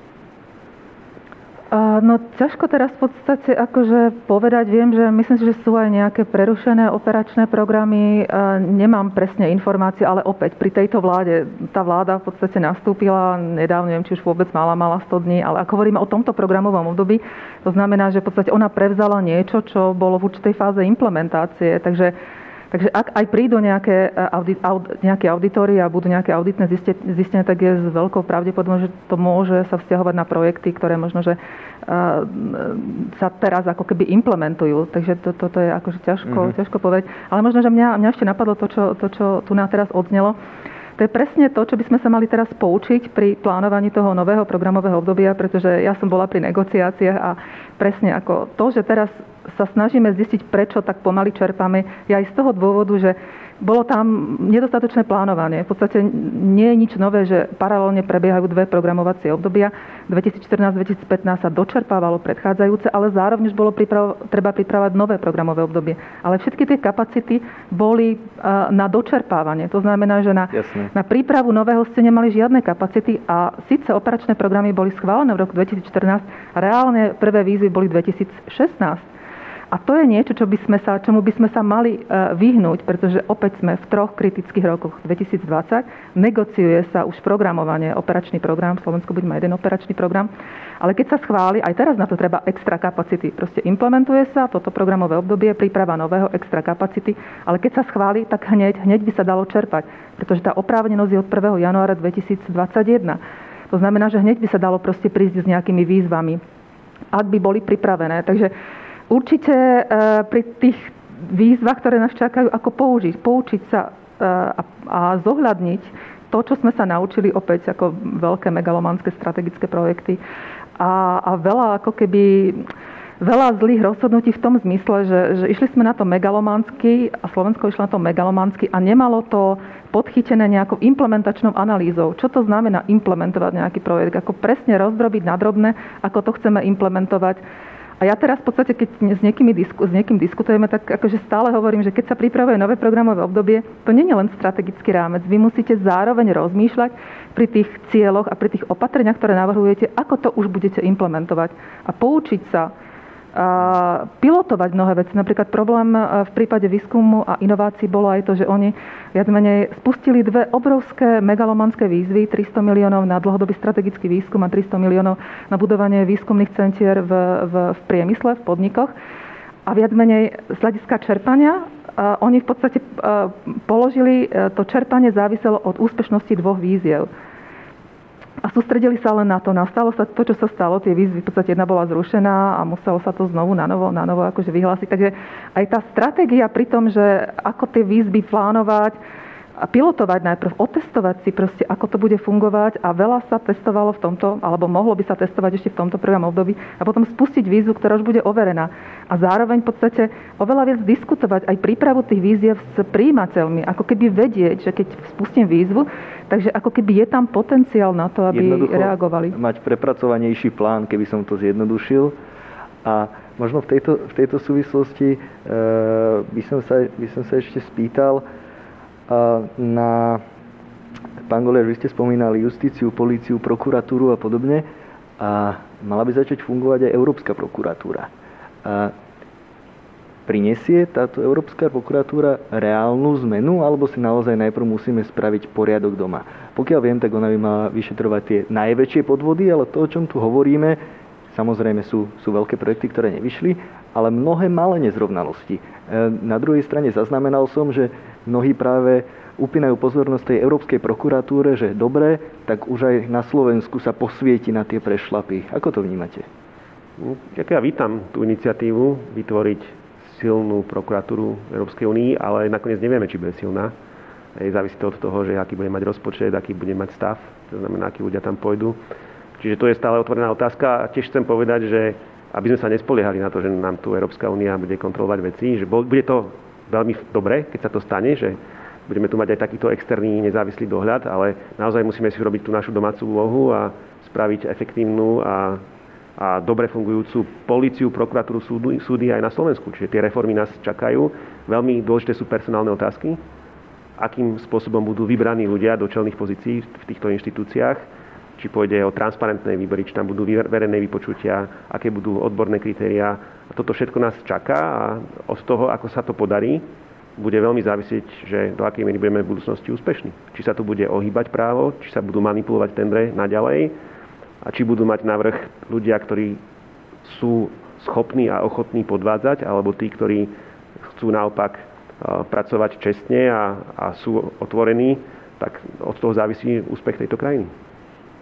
No ťažko teraz v podstate akože povedať. Viem, že myslím si, že sú aj nejaké prerušené operačné programy. Nemám presne informácie, ale opäť pri tejto vláde, tá vláda v podstate nastúpila nedávno, neviem, či už vôbec mala, mala 100 dní, ale ako hovoríme o tomto programovom období, to znamená, že v podstate ona prevzala niečo, čo bolo v určitej fáze implementácie. Takže Takže ak aj prídu nejaké, e, audit, aud, nejaké auditory a budú nejaké auditné zistenia, tak je s veľkou pravdepodobnosťou, že to môže sa vzťahovať na projekty, ktoré možno, že uh, sa teraz ako keby implementujú. Takže toto to, to je akože ťažko, mm-hmm. ťažko povedať. Ale možno, že mňa, mňa ešte napadlo to, čo, to, čo tu na teraz odznelo. To je presne to, čo by sme sa mali teraz poučiť pri plánovaní toho nového programového obdobia, pretože ja som bola pri negociáciách a presne ako to, že teraz sa snažíme zistiť, prečo tak pomaly čerpame, je aj z toho dôvodu, že bolo tam nedostatočné plánovanie. V podstate nie je nič nové, že paralelne prebiehajú dve programovacie obdobia. 2014-2015 sa dočerpávalo predchádzajúce, ale zároveň už bolo priprav- treba pripravať nové programové obdobie. Ale všetky tie kapacity boli uh, na dočerpávanie. To znamená, že na, na prípravu nového ste nemali žiadne kapacity a síce operačné programy boli schválené v roku 2014, reálne prvé výzvy boli 2016. A to je niečo, čo by sme sa, čomu by sme sa mali e, vyhnúť, pretože opäť sme v troch kritických rokoch 2020. Negociuje sa už programovanie, operačný program, v Slovensku bude mať jeden operačný program, ale keď sa schváli, aj teraz na to treba extra kapacity. Proste implementuje sa toto programové obdobie, príprava nového extra kapacity, ale keď sa schváli, tak hneď, hneď by sa dalo čerpať, pretože tá oprávnenosť je od 1. januára 2021. To znamená, že hneď by sa dalo proste prísť s nejakými výzvami, ak by boli pripravené. Takže určite e, pri tých výzvach, ktoré nás čakajú, ako použiť, poučiť sa e, a, zohľadniť to, čo sme sa naučili opäť ako veľké megalomanské strategické projekty a, a veľa ako keby veľa zlých rozhodnutí v tom zmysle, že, že išli sme na to megalomansky a Slovensko išlo na to megalomansky a nemalo to podchytené nejakou implementačnou analýzou. Čo to znamená implementovať nejaký projekt? Ako presne rozdrobiť na drobné, ako to chceme implementovať a ja teraz v podstate, keď s, niekým, disku, s niekým diskutujeme, tak akože stále hovorím, že keď sa pripravuje nové programové obdobie, to nie je len strategický rámec. Vy musíte zároveň rozmýšľať pri tých cieľoch a pri tých opatreniach, ktoré navrhujete, ako to už budete implementovať a poučiť sa pilotovať mnohé veci. Napríklad problém e, v prípade výskumu a inovácií bolo aj to, že oni viac menej spustili dve obrovské megalomanské výzvy, 300 miliónov na dlhodobý strategický výskum a 300 miliónov na budovanie výskumných centier v, v, v priemysle, v podnikoch. A viac menej z hľadiska čerpania uh, oni v podstate uh, položili, to čerpanie záviselo od úspešnosti dvoch víziev a sústredili sa len na to. Nastalo sa to, čo sa stalo, tie výzvy, v podstate jedna bola zrušená a muselo sa to znovu na novo, na novo akože vyhlásiť. Takže aj tá stratégia pri tom, že ako tie výzvy plánovať, a pilotovať najprv, otestovať si proste, ako to bude fungovať a veľa sa testovalo v tomto, alebo mohlo by sa testovať ešte v tomto prvom období a potom spustiť výzvu, ktorá už bude overená. A zároveň v podstate oveľa viac diskutovať aj prípravu tých výziev s príjimateľmi, ako keby vedieť, že keď spustím výzvu, takže ako keby je tam potenciál na to, aby reagovali. mať prepracovanejší plán, keby som to zjednodušil. A možno v tejto, v tejto súvislosti e, by, som sa, by som sa ešte spýtal, na... Pán Goliaš, vy ste spomínali justíciu, políciu, prokuratúru a podobne. A mala by začať fungovať aj Európska prokuratúra. A prinesie táto Európska prokuratúra reálnu zmenu, alebo si naozaj najprv musíme spraviť poriadok doma? Pokiaľ viem, tak ona by mala vyšetrovať tie najväčšie podvody, ale to, o čom tu hovoríme, samozrejme sú, sú veľké projekty, ktoré nevyšli, ale mnohé malé nezrovnalosti. E, na druhej strane zaznamenal som, že mnohí práve upínajú pozornosť tej Európskej prokuratúre, že dobre, tak už aj na Slovensku sa posvieti na tie prešlapy. Ako to vnímate? No, ja vítam tú iniciatívu vytvoriť silnú prokuratúru Európskej únii, ale nakoniec nevieme, či bude silná. Je závisí to od toho, že aký bude mať rozpočet, aký bude mať stav, to znamená, akí ľudia tam pôjdu. Čiže to je stále otvorená otázka a tiež chcem povedať, že aby sme sa nespoliehali na to, že nám tu Európska únia bude kontrolovať veci, že bude to veľmi dobre, keď sa to stane, že budeme tu mať aj takýto externý nezávislý dohľad, ale naozaj musíme si urobiť tú našu domácu úlohu a spraviť efektívnu a, a dobre fungujúcu políciu, prokuratúru, súdy, súdy aj na Slovensku. Čiže tie reformy nás čakajú. Veľmi dôležité sú personálne otázky, akým spôsobom budú vybraní ľudia do čelných pozícií v týchto inštitúciách či pôjde o transparentné výbory, či tam budú verejné vypočutia, aké budú odborné kritériá. Toto všetko nás čaká a od toho, ako sa to podarí, bude veľmi závisieť, že do akej miery budeme v budúcnosti úspešní. Či sa tu bude ohýbať právo, či sa budú manipulovať tendre naďalej a či budú mať navrh ľudia, ktorí sú schopní a ochotní podvádzať, alebo tí, ktorí chcú naopak pracovať čestne a, a sú otvorení, tak od toho závisí úspech tejto krajiny.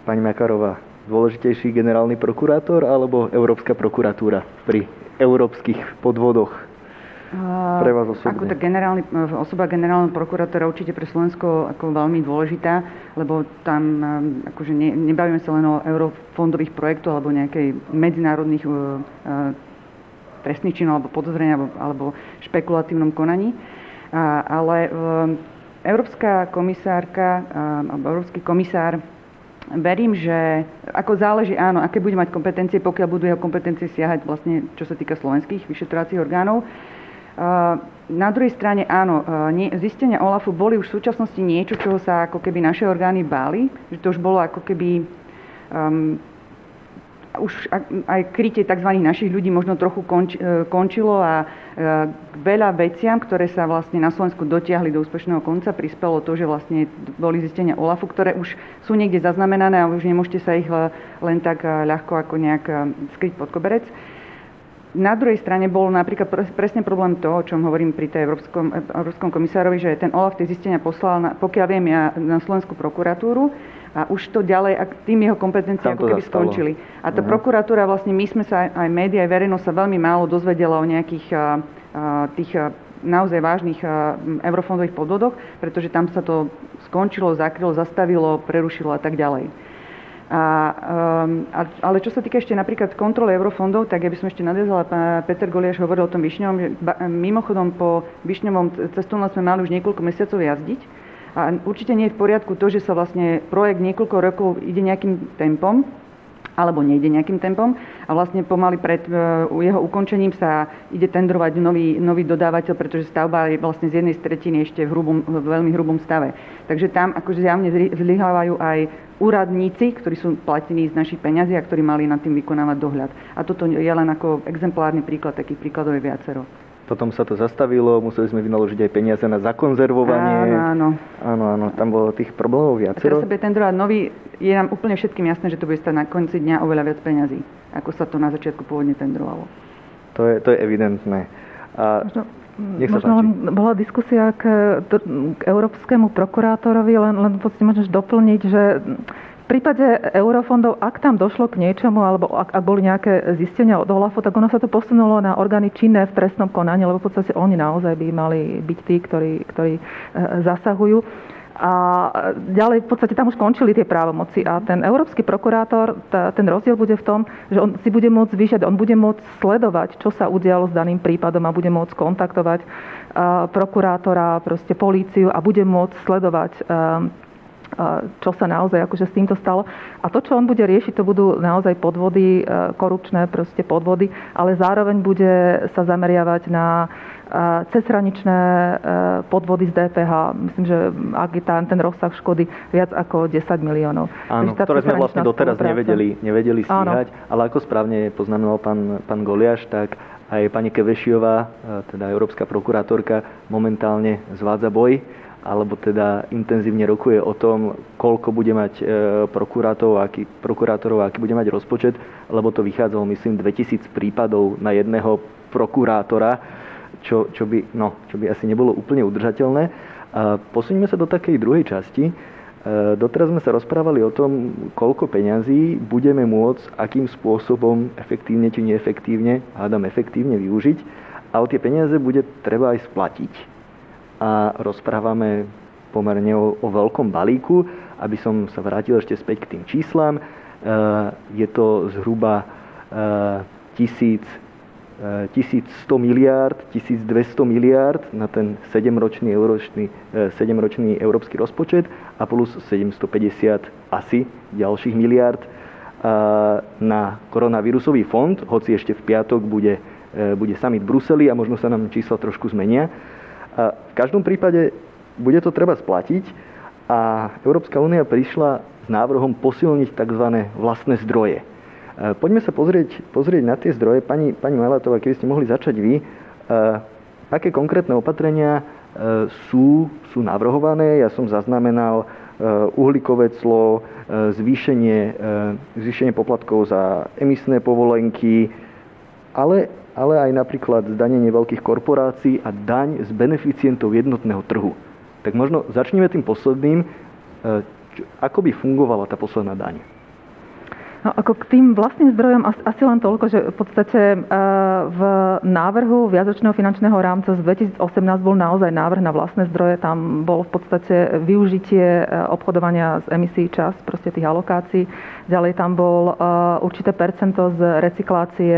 Pani Makarová, dôležitejší generálny prokurátor alebo Európska prokuratúra pri európskych podvodoch? Pre vás osobne. Ako tak generálny, osoba generálneho prokurátora určite pre Slovensko ako veľmi dôležitá, lebo tam akože ne, nebavíme sa len o eurofondových projektoch alebo nejakej medzinárodných uh, uh, trestných činov alebo podozrenia alebo, alebo špekulatívnom konaní. Uh, ale uh, Európska komisárka uh, alebo Európsky komisár verím, že ako záleží, áno, aké bude mať kompetencie, pokiaľ budú jeho kompetencie siahať vlastne, čo sa týka slovenských vyšetrovacích orgánov. Na druhej strane áno, zistenia OLAFu boli už v súčasnosti niečo, čoho sa ako keby naše orgány báli, že to už bolo ako keby um, už aj krytie tzv. našich ľudí možno trochu konč, e, končilo a e, veľa veciam, ktoré sa vlastne na Slovensku dotiahli do úspešného konca, prispelo to, že vlastne boli zistenia OLAFu, ktoré už sú niekde zaznamenané a už nemôžete sa ich len tak e, ľahko ako nejak skryť pod koberec. Na druhej strane bol napríklad presne problém toho, o čom hovorím pri tej Európskom, Európskom komisárovi, že ten OLAF tie zistenia poslal, na, pokiaľ viem ja, na Slovenskú prokuratúru a už to ďalej, ak tým jeho kompetencie ako keby zastalo. skončili. A tá uh-huh. prokuratúra, vlastne my sme sa, aj médiá, aj verejnosť sa veľmi málo dozvedela o nejakých uh, tých uh, naozaj vážnych eurofondových podvodoch, pretože tam sa to skončilo, zakrylo, zastavilo, prerušilo a tak ďalej. A, um, a, ale čo sa týka ešte napríklad kontroly eurofondov, tak ja by som ešte nadviazala, Peter Goliáš hovoril o tom Višňovom, že ba, mimochodom po Višňovom cestovnom sme mali už niekoľko mesiacov jazdiť. A určite nie je v poriadku to, že sa vlastne projekt niekoľko rokov ide nejakým tempom, alebo nejde nejakým tempom a vlastne pomaly pred uh, jeho ukončením sa ide tendrovať nový, nový dodávateľ, pretože stavba je vlastne z jednej stretiny ešte v, hrubom, v veľmi hrubom stave. Takže tam akože zjavne zlyhávajú aj úradníci, ktorí sú platení z našich peňazí a ktorí mali nad tým vykonávať dohľad. A toto je len ako exemplárny príklad, takých príkladov je viacero. Potom sa to zastavilo, museli sme vynaložiť aj peniaze na zakonzervovanie. Áno, áno. Áno, áno, tam bolo tých problémov viacero. A teraz sa bude tendrovať nový, je nám úplne všetkým jasné, že to bude stať na konci dňa oveľa viac peňazí, ako sa to na začiatku pôvodne tendrovalo. To je, to je evidentné. A možno, nech sa možno len bola diskusia k, k európskemu prokurátorovi, len, len v podstate môžeš doplniť, že prípade eurofondov, ak tam došlo k niečomu, alebo ak, ak boli nejaké zistenia od OLAFu, tak ono sa to posunulo na orgány činné v trestnom konaní, lebo v podstate oni naozaj by mali byť tí, ktorí, ktorí e, zasahujú. A ďalej v podstate tam už končili tie právomoci a ten európsky prokurátor, tá, ten rozdiel bude v tom, že on si bude môcť vyžiať, on bude môcť sledovať, čo sa udialo s daným prípadom a bude môcť kontaktovať uh, prokurátora, proste políciu a bude môcť sledovať uh, čo sa naozaj akože s týmto stalo. A to, čo on bude riešiť, to budú naozaj podvody, e, korupčné proste podvody, ale zároveň bude sa zameriavať na e, cezhraničné e, podvody z DPH. Myslím, že ak je tam ten rozsah škody viac ako 10 miliónov. Áno, ktoré sme vlastne doteraz nevedeli, nevedeli stíhať, Áno. ale ako správne poznamenal pán, pán Goliáš, tak aj pani Kevešiová, teda európska prokurátorka, momentálne zvádza boj alebo teda intenzívne rokuje o tom, koľko bude mať e, prokurátorov, aký, prokurátorov, aký bude mať rozpočet, lebo to vychádzalo, myslím, 2000 prípadov na jedného prokurátora, čo, čo, by, no, čo by asi nebolo úplne udržateľné. A posuníme sa do takej druhej časti. E, doteraz sme sa rozprávali o tom, koľko peňazí budeme môcť, akým spôsobom efektívne či neefektívne, hádam efektívne využiť, ale tie peniaze bude treba aj splatiť a rozprávame pomerne o, o veľkom balíku. Aby som sa vrátil ešte späť k tým číslam, e, je to zhruba 1000 1100 miliárd, 1200 miliárd na ten 7-ročný, euročný, 7-ročný európsky rozpočet a plus 750 asi ďalších miliárd na koronavírusový fond, hoci ešte v piatok bude, e, bude summit v Bruseli a možno sa nám čísla trošku zmenia. A v každom prípade bude to treba splatiť a Európska únia prišla s návrhom posilniť tzv. vlastné zdroje. E, poďme sa pozrieť, pozrieť na tie zdroje. Pani, pani Majlatová, keby ste mohli začať vy, e, aké konkrétne opatrenia e, sú, sú navrhované? Ja som zaznamenal uhlíkové clo, zvýšenie, zvýšenie poplatkov za emisné povolenky, ale ale aj napríklad zdanenie veľkých korporácií a daň z beneficientov jednotného trhu. Tak možno začneme tým posledným. E, ako by fungovala tá posledná daň? No, ako k tým vlastným zdrojom asi len toľko, že v podstate e, v návrhu viacročného finančného rámca z 2018 bol naozaj návrh na vlastné zdroje. Tam bolo v podstate využitie e, obchodovania z emisí čas, proste tých alokácií. Ďalej tam bol e, určité percento z recyklácie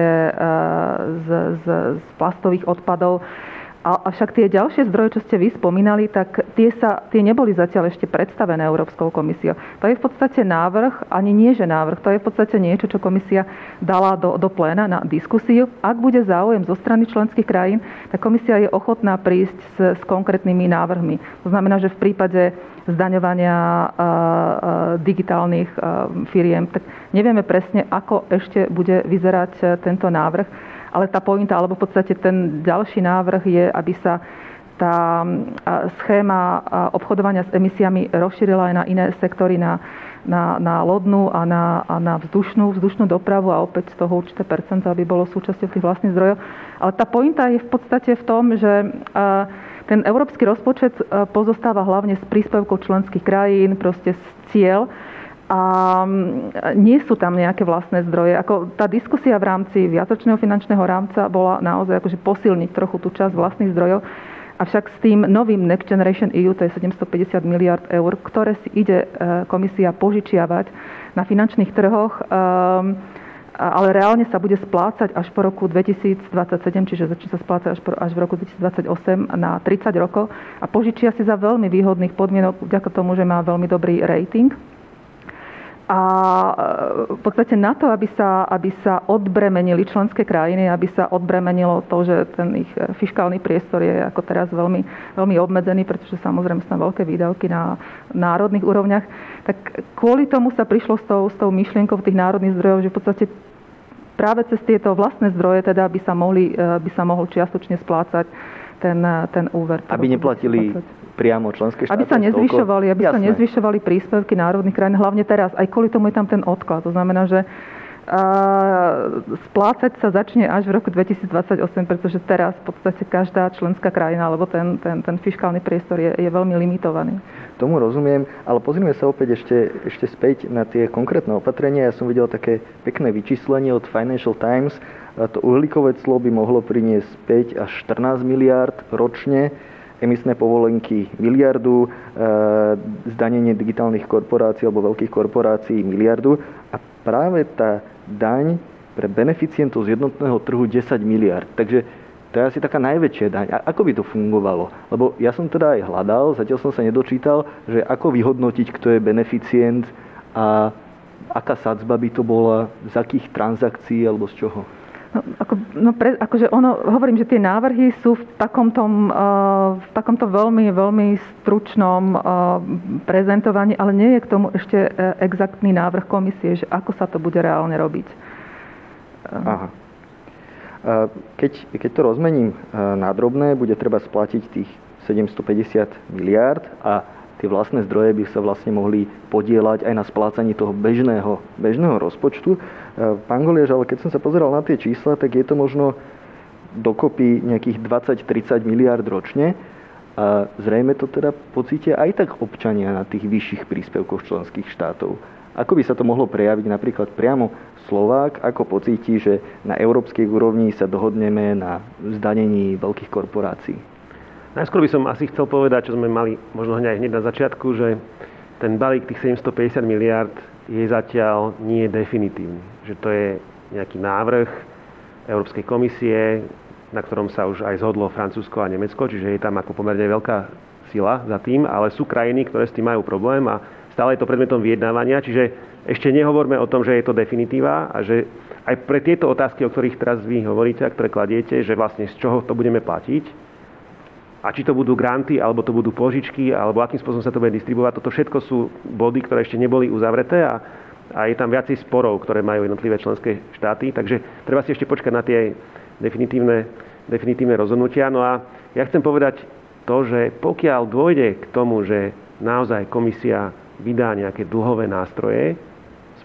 z, z, z plastových odpadov Avšak tie ďalšie zdroje, čo ste vy spomínali, tak tie, sa, tie neboli zatiaľ ešte predstavené Európskou komisiou. To je v podstate návrh, ani nie že návrh, to je v podstate niečo, čo komisia dala do, do pléna na diskusiu. Ak bude záujem zo strany členských krajín, tak komisia je ochotná prísť s, s konkrétnymi návrhmi. To znamená, že v prípade zdaňovania uh, uh, digitálnych uh, firiem, tak nevieme presne, ako ešte bude vyzerať tento návrh ale tá pointa, alebo v podstate ten ďalší návrh je, aby sa tá schéma obchodovania s emisiami rozšírila aj na iné sektory, na, na, na lodnú a na, a na vzdušnú, vzdušnú dopravu a opäť z toho určité percento, aby bolo súčasťou tých vlastných zdrojov. Ale tá pointa je v podstate v tom, že ten európsky rozpočet pozostáva hlavne z príspevkov členských krajín, proste z cieľ, a mm, nie sú tam nejaké vlastné zdroje. Ako tá diskusia v rámci viatočného finančného rámca bola naozaj akože posilniť trochu tú časť vlastných zdrojov, avšak s tým novým Next Generation EU, to je 750 miliard eur, ktoré si ide e, komisia požičiavať na finančných trhoch, um, ale reálne sa bude splácať až po roku 2027, čiže začne sa splácať až v roku 2028 na 30 rokov a požičia si za veľmi výhodných podmienok vďaka tomu, že má veľmi dobrý rating a e, v podstate na to, aby sa, aby sa odbremenili členské krajiny, aby sa odbremenilo to, že ten ich e, fiskálny priestor je ako teraz veľmi, veľmi obmedzený, pretože samozrejme sú tam veľké výdavky na národných úrovniach, tak kvôli tomu sa prišlo s tou, s tou myšlienkou tých národných zdrojov, že v podstate práve cez tieto vlastné zdroje teda by sa, mohli, e, by sa mohol čiastočne splácať ten, ten úver. Aby neplatili priamo členské štáty? Aby sa nezvyšovali, aby Jasné. sa nezvyšovali príspevky národných krajín, hlavne teraz. Aj kvôli tomu je tam ten odklad. To znamená, že splácať sa začne až v roku 2028, pretože teraz v podstate každá členská krajina alebo ten, ten, ten fiskálny priestor je, je veľmi limitovaný. Tomu rozumiem, ale pozrime sa opäť ešte, ešte späť na tie konkrétne opatrenia. Ja som videl také pekné vyčíslenie od Financial Times. To uhlíkové clo by mohlo priniesť 5 až 14 miliárd ročne emisné povolenky miliardu, e, zdanenie digitálnych korporácií alebo veľkých korporácií miliardu a práve tá daň pre beneficientov z jednotného trhu 10 miliard. Takže to je asi taká najväčšia daň. A ako by to fungovalo? Lebo ja som teda aj hľadal, zatiaľ som sa nedočítal, že ako vyhodnotiť, kto je beneficient a aká sadzba by to bola, z akých transakcií alebo z čoho? Ako, no pre, akože ono, hovorím, že tie návrhy sú v takomto, uh, v takomto veľmi, veľmi stručnom uh, prezentovaní, ale nie je k tomu ešte uh, exaktný návrh komisie, že ako sa to bude reálne robiť. Aha. Keď, keď to rozmením na drobné, bude treba splatiť tých 750 miliárd a tie vlastné zdroje by sa vlastne mohli podielať aj na splácaní toho bežného, bežného rozpočtu. E, pán Goliež, ale keď som sa pozeral na tie čísla, tak je to možno dokopy nejakých 20-30 miliard ročne. A zrejme to teda pocítia aj tak občania na tých vyšších príspevkoch členských štátov. Ako by sa to mohlo prejaviť napríklad priamo Slovák, ako pocíti, že na európskej úrovni sa dohodneme na zdanení veľkých korporácií? Najskôr by som asi chcel povedať, čo sme mali možno hneď na začiatku, že ten balík tých 750 miliard je zatiaľ nie definitívny. Že to je nejaký návrh Európskej komisie, na ktorom sa už aj zhodlo Francúzsko a Nemecko, čiže je tam ako pomerne veľká sila za tým, ale sú krajiny, ktoré s tým majú problém a stále je to predmetom vyjednávania, čiže ešte nehovorme o tom, že je to definitíva a že aj pre tieto otázky, o ktorých teraz vy hovoríte a ktoré kladiete, že vlastne z čoho to budeme platiť, a či to budú granty, alebo to budú požičky, alebo akým spôsobom sa to bude distribuovať, toto všetko sú body, ktoré ešte neboli uzavreté a, a je tam viacej sporov, ktoré majú jednotlivé členské štáty, takže treba si ešte počkať na tie definitívne, definitívne rozhodnutia. No a ja chcem povedať to, že pokiaľ dôjde k tomu, že naozaj komisia vydá nejaké dlhové nástroje,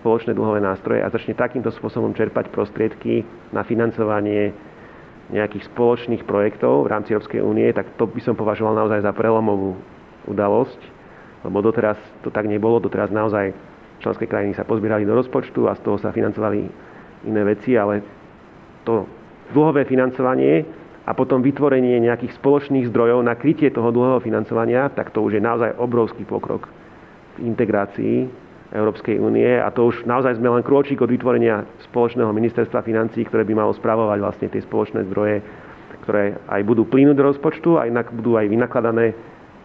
spoločné dlhové nástroje a začne takýmto spôsobom čerpať prostriedky na financovanie nejakých spoločných projektov v rámci Európskej únie, tak to by som považoval naozaj za prelomovú udalosť, lebo doteraz to tak nebolo, doteraz naozaj členské krajiny sa pozbierali do rozpočtu a z toho sa financovali iné veci, ale to dlhové financovanie a potom vytvorenie nejakých spoločných zdrojov na krytie toho dlhého financovania, tak to už je naozaj obrovský pokrok v integrácii Európskej únie. A to už naozaj sme len krôčik od vytvorenia spoločného ministerstva financí, ktoré by malo spravovať vlastne tie spoločné zdroje, ktoré aj budú plynúť do rozpočtu a inak budú aj vynakladané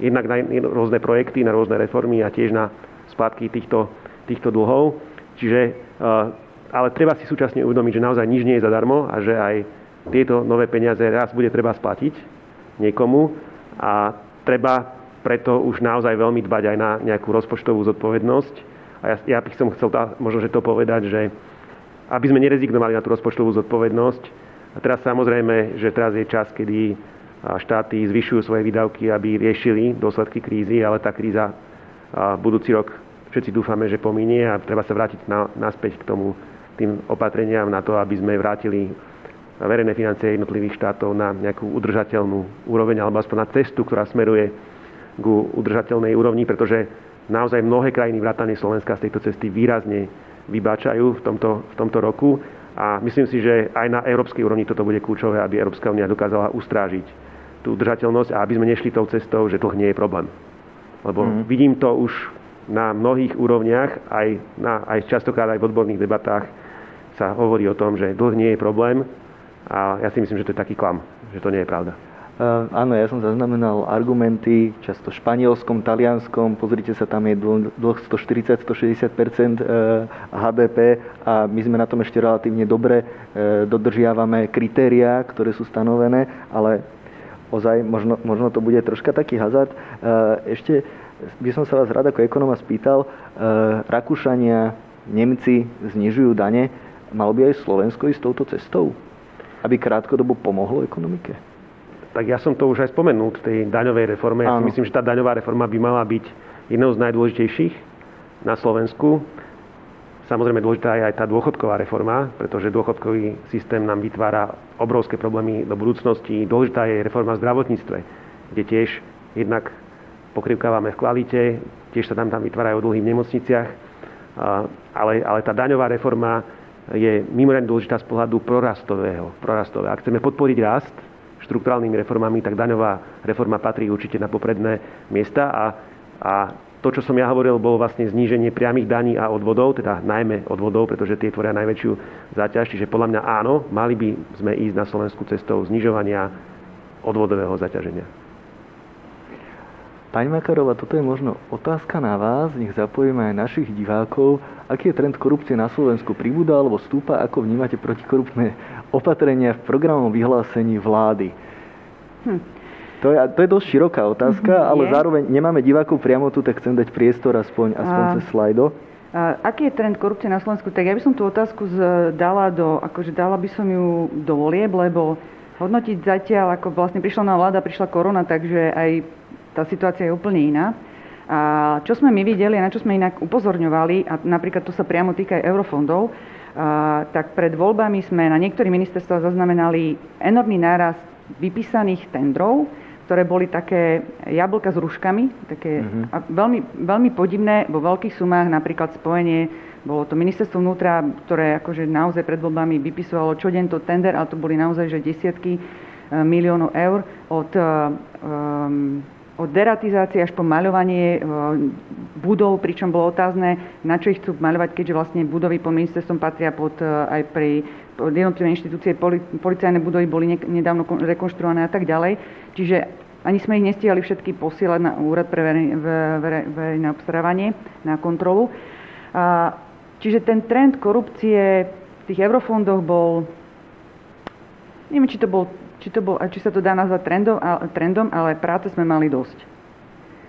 jednak na rôzne projekty, na rôzne reformy a tiež na splátky týchto, týchto dlhov. Čiže, eh, ale treba si súčasne uvedomiť, že naozaj nič nie je zadarmo a že aj tieto nové peniaze raz bude treba splatiť niekomu. A treba preto už naozaj veľmi dbať aj na nejakú rozpočtovú zodpovednosť a ja, ja by som chcel tá, možno, že to povedať, že aby sme nerezignovali na tú rozpočtovú zodpovednosť. A teraz samozrejme, že teraz je čas, kedy štáty zvyšujú svoje výdavky, aby riešili dôsledky krízy, ale tá kríza budúci rok všetci dúfame, že pominie a treba sa vrátiť na, naspäť k tomu tým opatreniam na to, aby sme vrátili verejné financie jednotlivých štátov na nejakú udržateľnú úroveň alebo aspoň na cestu, ktorá smeruje k udržateľnej úrovni, pretože naozaj mnohé krajiny vrátane Slovenska z tejto cesty výrazne vybáčajú v tomto, v tomto roku a myslím si, že aj na európskej úrovni toto bude kľúčové, aby Európska únia dokázala ustrážiť tú udržateľnosť a aby sme nešli tou cestou, že dlh nie je problém. Lebo mm. vidím to už na mnohých úrovniach, aj, na, aj častokrát aj v odborných debatách sa hovorí o tom, že dlh nie je problém a ja si myslím, že to je taký klam, že to nie je pravda. Áno, ja som zaznamenal argumenty, často španielskom, talianskom, pozrite sa, tam je dlh 140-160 HDP a my sme na tom ešte relatívne dobre, e, dodržiavame kritériá, ktoré sú stanovené, ale ozaj možno, možno to bude troška taký hazard. E, ešte by som sa vás rád ako ekonóma spýtal, e, Rakúšania, Nemci znižujú dane, malo by aj Slovensko ísť touto cestou, aby krátkodobo pomohlo ekonomike? Tak ja som to už aj spomenul v tej daňovej reforme. Ja si myslím, že tá daňová reforma by mala byť jednou z najdôležitejších na Slovensku. Samozrejme dôležitá je aj tá dôchodková reforma, pretože dôchodkový systém nám vytvára obrovské problémy do budúcnosti. Dôležitá je reforma v zdravotníctve, kde tiež jednak pokrivkávame v kvalite, tiež sa tam, tam vytvárajú dlhy v nemocniciach, ale, ale tá daňová reforma je mimoriadne dôležitá z pohľadu prorastového. prorastového. Ak chceme podporiť rast, štruktúralnými reformami, tak daňová reforma patrí určite na popredné miesta a, a to, čo som ja hovoril, bolo vlastne zníženie priamých daní a odvodov, teda najmä odvodov, pretože tie tvoria najväčšiu záťaž. Čiže podľa mňa áno, mali by sme ísť na Slovensku cestou znižovania odvodového zaťaženia. Pani Makarová, toto je možno otázka na vás, nech zapojíme aj našich divákov. Aký je trend korupcie na Slovensku? Pribúda alebo stúpa? Ako vnímate protikorupné opatrenia v programovom vyhlásení vlády? Hm. To je, to je dosť široká otázka, mm, ale zároveň nemáme divákov priamo tu, tak chcem dať priestor aspoň, aspoň a, cez slajdo. A, aký je trend korupcie na Slovensku? Tak ja by som tú otázku z, dala do, akože dala by som ju do volieb, lebo hodnotiť zatiaľ, ako vlastne prišla nová vláda, prišla korona, takže aj tá situácia je úplne iná. A čo sme my videli a na čo sme inak upozorňovali, a napríklad to sa priamo týka aj eurofondov, tak pred voľbami sme na niektorých ministerstvách zaznamenali enormný nárast vypísaných tendrov, ktoré boli také jablka s ruškami, také mm-hmm. a veľmi, veľmi podivné vo veľkých sumách, napríklad spojenie, bolo to ministerstvo vnútra, ktoré akože naozaj pred voľbami vypisovalo čo deň to tender, ale to boli naozaj že desiatky e, miliónov eur od um, od deratizácie až po maľovanie e, budov, pričom bolo otázne, na čo ich chcú maľovať, keďže vlastne budovy pod ministerstvom patria pod e, aj pri jednotlivé inštitúcie, policajné budovy boli nedávno rekonštruované a tak ďalej. Čiže ani sme ich nestihali všetky posielať na úrad pre verejné obstarávanie, na kontrolu. Čiže ten trend korupcie v tých eurofondoch bol, neviem, či to bol či, to bol, či sa to dá nazvať trendom, trendom, ale práce sme mali dosť.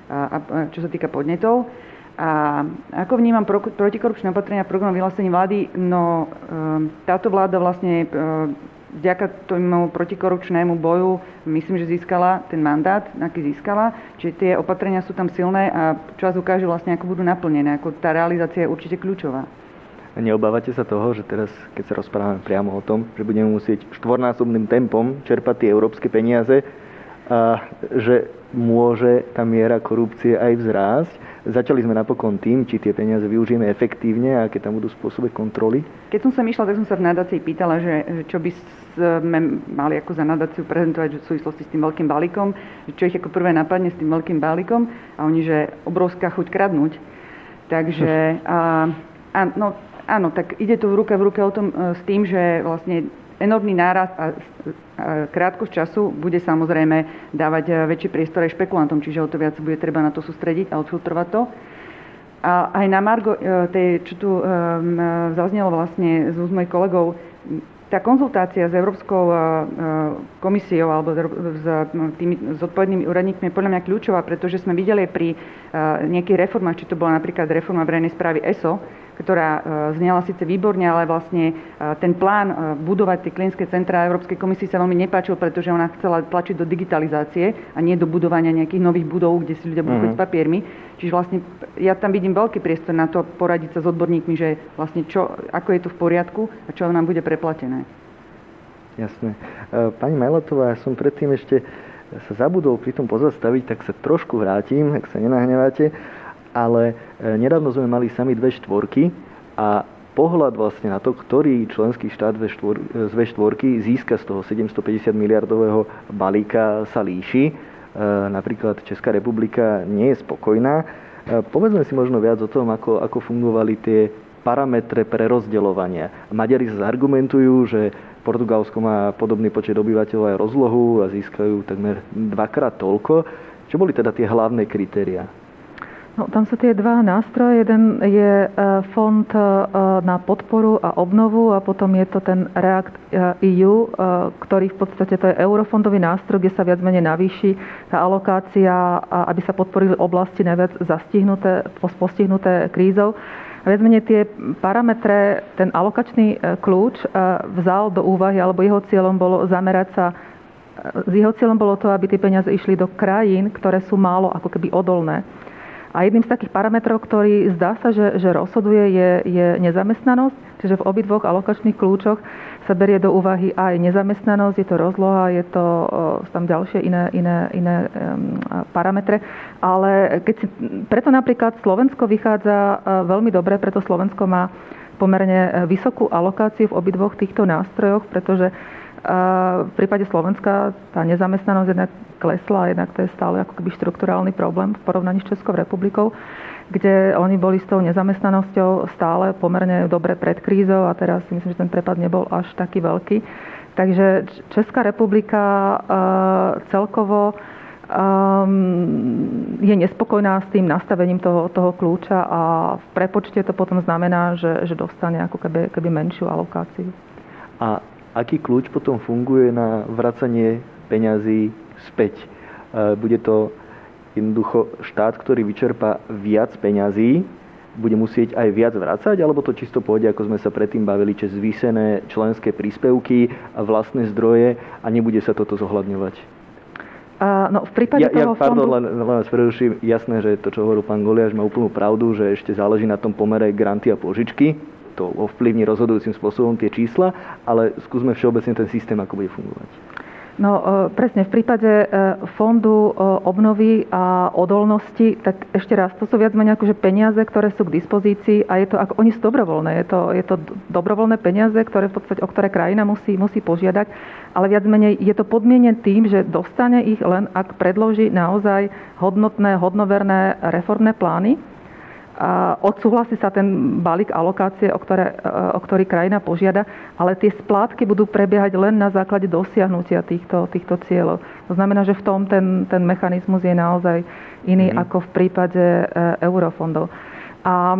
A, a, čo sa týka podnetov. A ako vnímam pro, protikorupčné opatrenia program vyhlásení vlády, no um, táto vláda vlastne um, vďaka tomu protikorupčnému boju myslím, že získala ten mandát, aký získala. Čiže tie opatrenia sú tam silné a čas ukáže vlastne, ako budú naplnené. Ako tá realizácia je určite kľúčová. Neobávate sa toho, že teraz, keď sa rozprávame priamo o tom, že budeme musieť štvornásobným tempom čerpať tie európske peniaze, a že môže tá miera korupcie aj vzrásť. Začali sme napokon tým, či tie peniaze využijeme efektívne a aké tam budú spôsobe kontroly. Keď som sa myšla, tak som sa v nadácii pýtala, že čo by sme mali ako za nadáciu prezentovať v súvislosti s tým veľkým balíkom, čo ich ako prvé napadne s tým veľkým balíkom a oni, že obrovská chuť kradnúť. Takže a, a, no, áno, tak ide to v ruke v ruke o tom, e, s tým, že vlastne enormný nárast a krátkosť času bude samozrejme dávať eh, väčší priestor aj špekulantom, čiže o to viac bude treba na to sústrediť a odfiltrovať to. A aj na Margo, eh, tej, čo tu um, zaznelo vlastne z úst mojich kolegov, tá konzultácia s Európskou komisiou alebo s tými zodpovednými úradníkmi je podľa mňa kľúčová, pretože sme videli pri nejakých reformách, či to bola napríklad reforma verejnej správy ESO, ktorá e, znela síce výborne, ale vlastne e, ten plán e, budovať tie klinické centrá Európskej komisii sa veľmi nepáčil, pretože ona chcela tlačiť do digitalizácie a nie do budovania nejakých nových budov, kde si ľudia budú mm-hmm. s papiermi. Čiže vlastne ja tam vidím veľký priestor na to poradiť sa s odborníkmi, že vlastne čo, ako je to v poriadku a čo nám bude preplatené. Jasné. Pani Majletová, ja som predtým ešte sa zabudol pri tom pozastaviť, tak sa trošku vrátim, ak sa nenahneváte ale e, nedávno sme mali sami dve štvorky a pohľad vlastne na to, ktorý členský štát z V4 získa z toho 750 miliardového balíka sa líši. E, napríklad Česká republika nie je spokojná. E, povedzme si možno viac o tom, ako, ako fungovali tie parametre pre rozdeľovania. Maďari sa zargumentujú, že Portugalsko má podobný počet obyvateľov aj rozlohu a získajú takmer dvakrát toľko. Čo boli teda tie hlavné kritéria? No, tam sú tie dva nástroje. Jeden je e, fond e, na podporu a obnovu a potom je to ten React EU, e ktorý v podstate to je eurofondový nástroj, kde sa viac menej navýši tá alokácia, aby sa podporili oblasti najviac zastihnuté, postihnuté krízou. A viac menej tie parametre, ten alokačný kľúč vzal do úvahy, alebo jeho cieľom bolo zamerať sa jeho cieľom bolo to, aby tie peniaze išli do krajín, ktoré sú málo ako keby odolné. A jedným z takých parametrov, ktorý zdá sa, že, že rozhoduje, je, je nezamestnanosť. Čiže v obidvoch alokačných kľúčoch sa berie do úvahy aj nezamestnanosť, je to rozloha, je to tam ďalšie iné, iné, iné parametre. Ale keď si, preto napríklad Slovensko vychádza veľmi dobre, preto Slovensko má pomerne vysokú alokáciu v obidvoch týchto nástrojoch, pretože v prípade Slovenska tá nezamestnanosť jednak klesla, jednak to je stále ako keby štrukturálny problém v porovnaní s Českou republikou, kde oni boli s tou nezamestnanosťou stále pomerne dobre pred krízou a teraz si myslím, že ten prepad nebol až taký veľký. Takže Česká republika celkovo um, je nespokojná s tým nastavením toho, toho kľúča a v prepočte to potom znamená, že, že dostane ako keby, keby menšiu alokáciu. A aký kľúč potom funguje na vracanie peňazí späť. E, bude to jednoducho štát, ktorý vyčerpa viac peňazí, bude musieť aj viac vracať, alebo to čisto pôjde, ako sme sa predtým bavili, cez zvýsené členské príspevky a vlastné zdroje a nebude sa toto zohľadňovať? No, v prípade ja, toho ja, pardon, fondu... len, len vás preruším. Jasné, že to, čo hovoril pán Goliáš, má úplnú pravdu, že ešte záleží na tom pomere granty a požičky to ovplyvní rozhodujúcim spôsobom tie čísla, ale skúsme všeobecne ten systém, ako bude fungovať. No e, presne, v prípade e, fondu e, obnovy a odolnosti, tak ešte raz, to sú viac menej akože peniaze, ktoré sú k dispozícii a je to, ako, oni sú dobrovoľné, je to, je to dobrovoľné peniaze, ktoré v podstate, o ktoré krajina musí, musí požiadať, ale viac menej je to podmienené tým, že dostane ich len, ak predloží naozaj hodnotné, hodnoverné reformné plány, odsúhlasí sa ten balík alokácie, o, ktoré, o ktorý krajina požiada, ale tie splátky budú prebiehať len na základe dosiahnutia týchto, týchto cieľov. To znamená, že v tom ten, ten mechanizmus je naozaj iný mm-hmm. ako v prípade e, eurofondov. A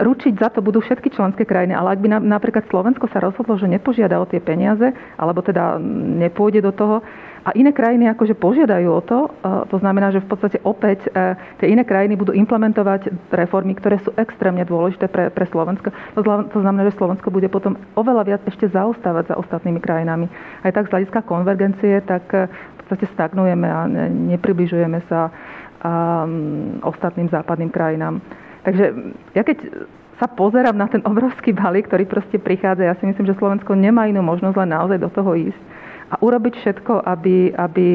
ručiť za to budú všetky členské krajiny, ale ak by napríklad Slovensko sa rozhodlo, že nepožiada o tie peniaze, alebo teda nepôjde do toho, a iné krajiny akože požiadajú o to, to znamená, že v podstate opäť e, tie iné krajiny budú implementovať reformy, ktoré sú extrémne dôležité pre, pre Slovensko. To znamená, že Slovensko bude potom oveľa viac ešte zaostávať za ostatnými krajinami. Aj tak z hľadiska konvergencie, tak e, v podstate stagnujeme a nepribližujeme sa um, ostatným západným krajinám. Takže ja keď sa pozerám na ten obrovský balík, ktorý proste prichádza. Ja si myslím, že Slovensko nemá inú možnosť len naozaj do toho ísť a urobiť všetko, aby, aby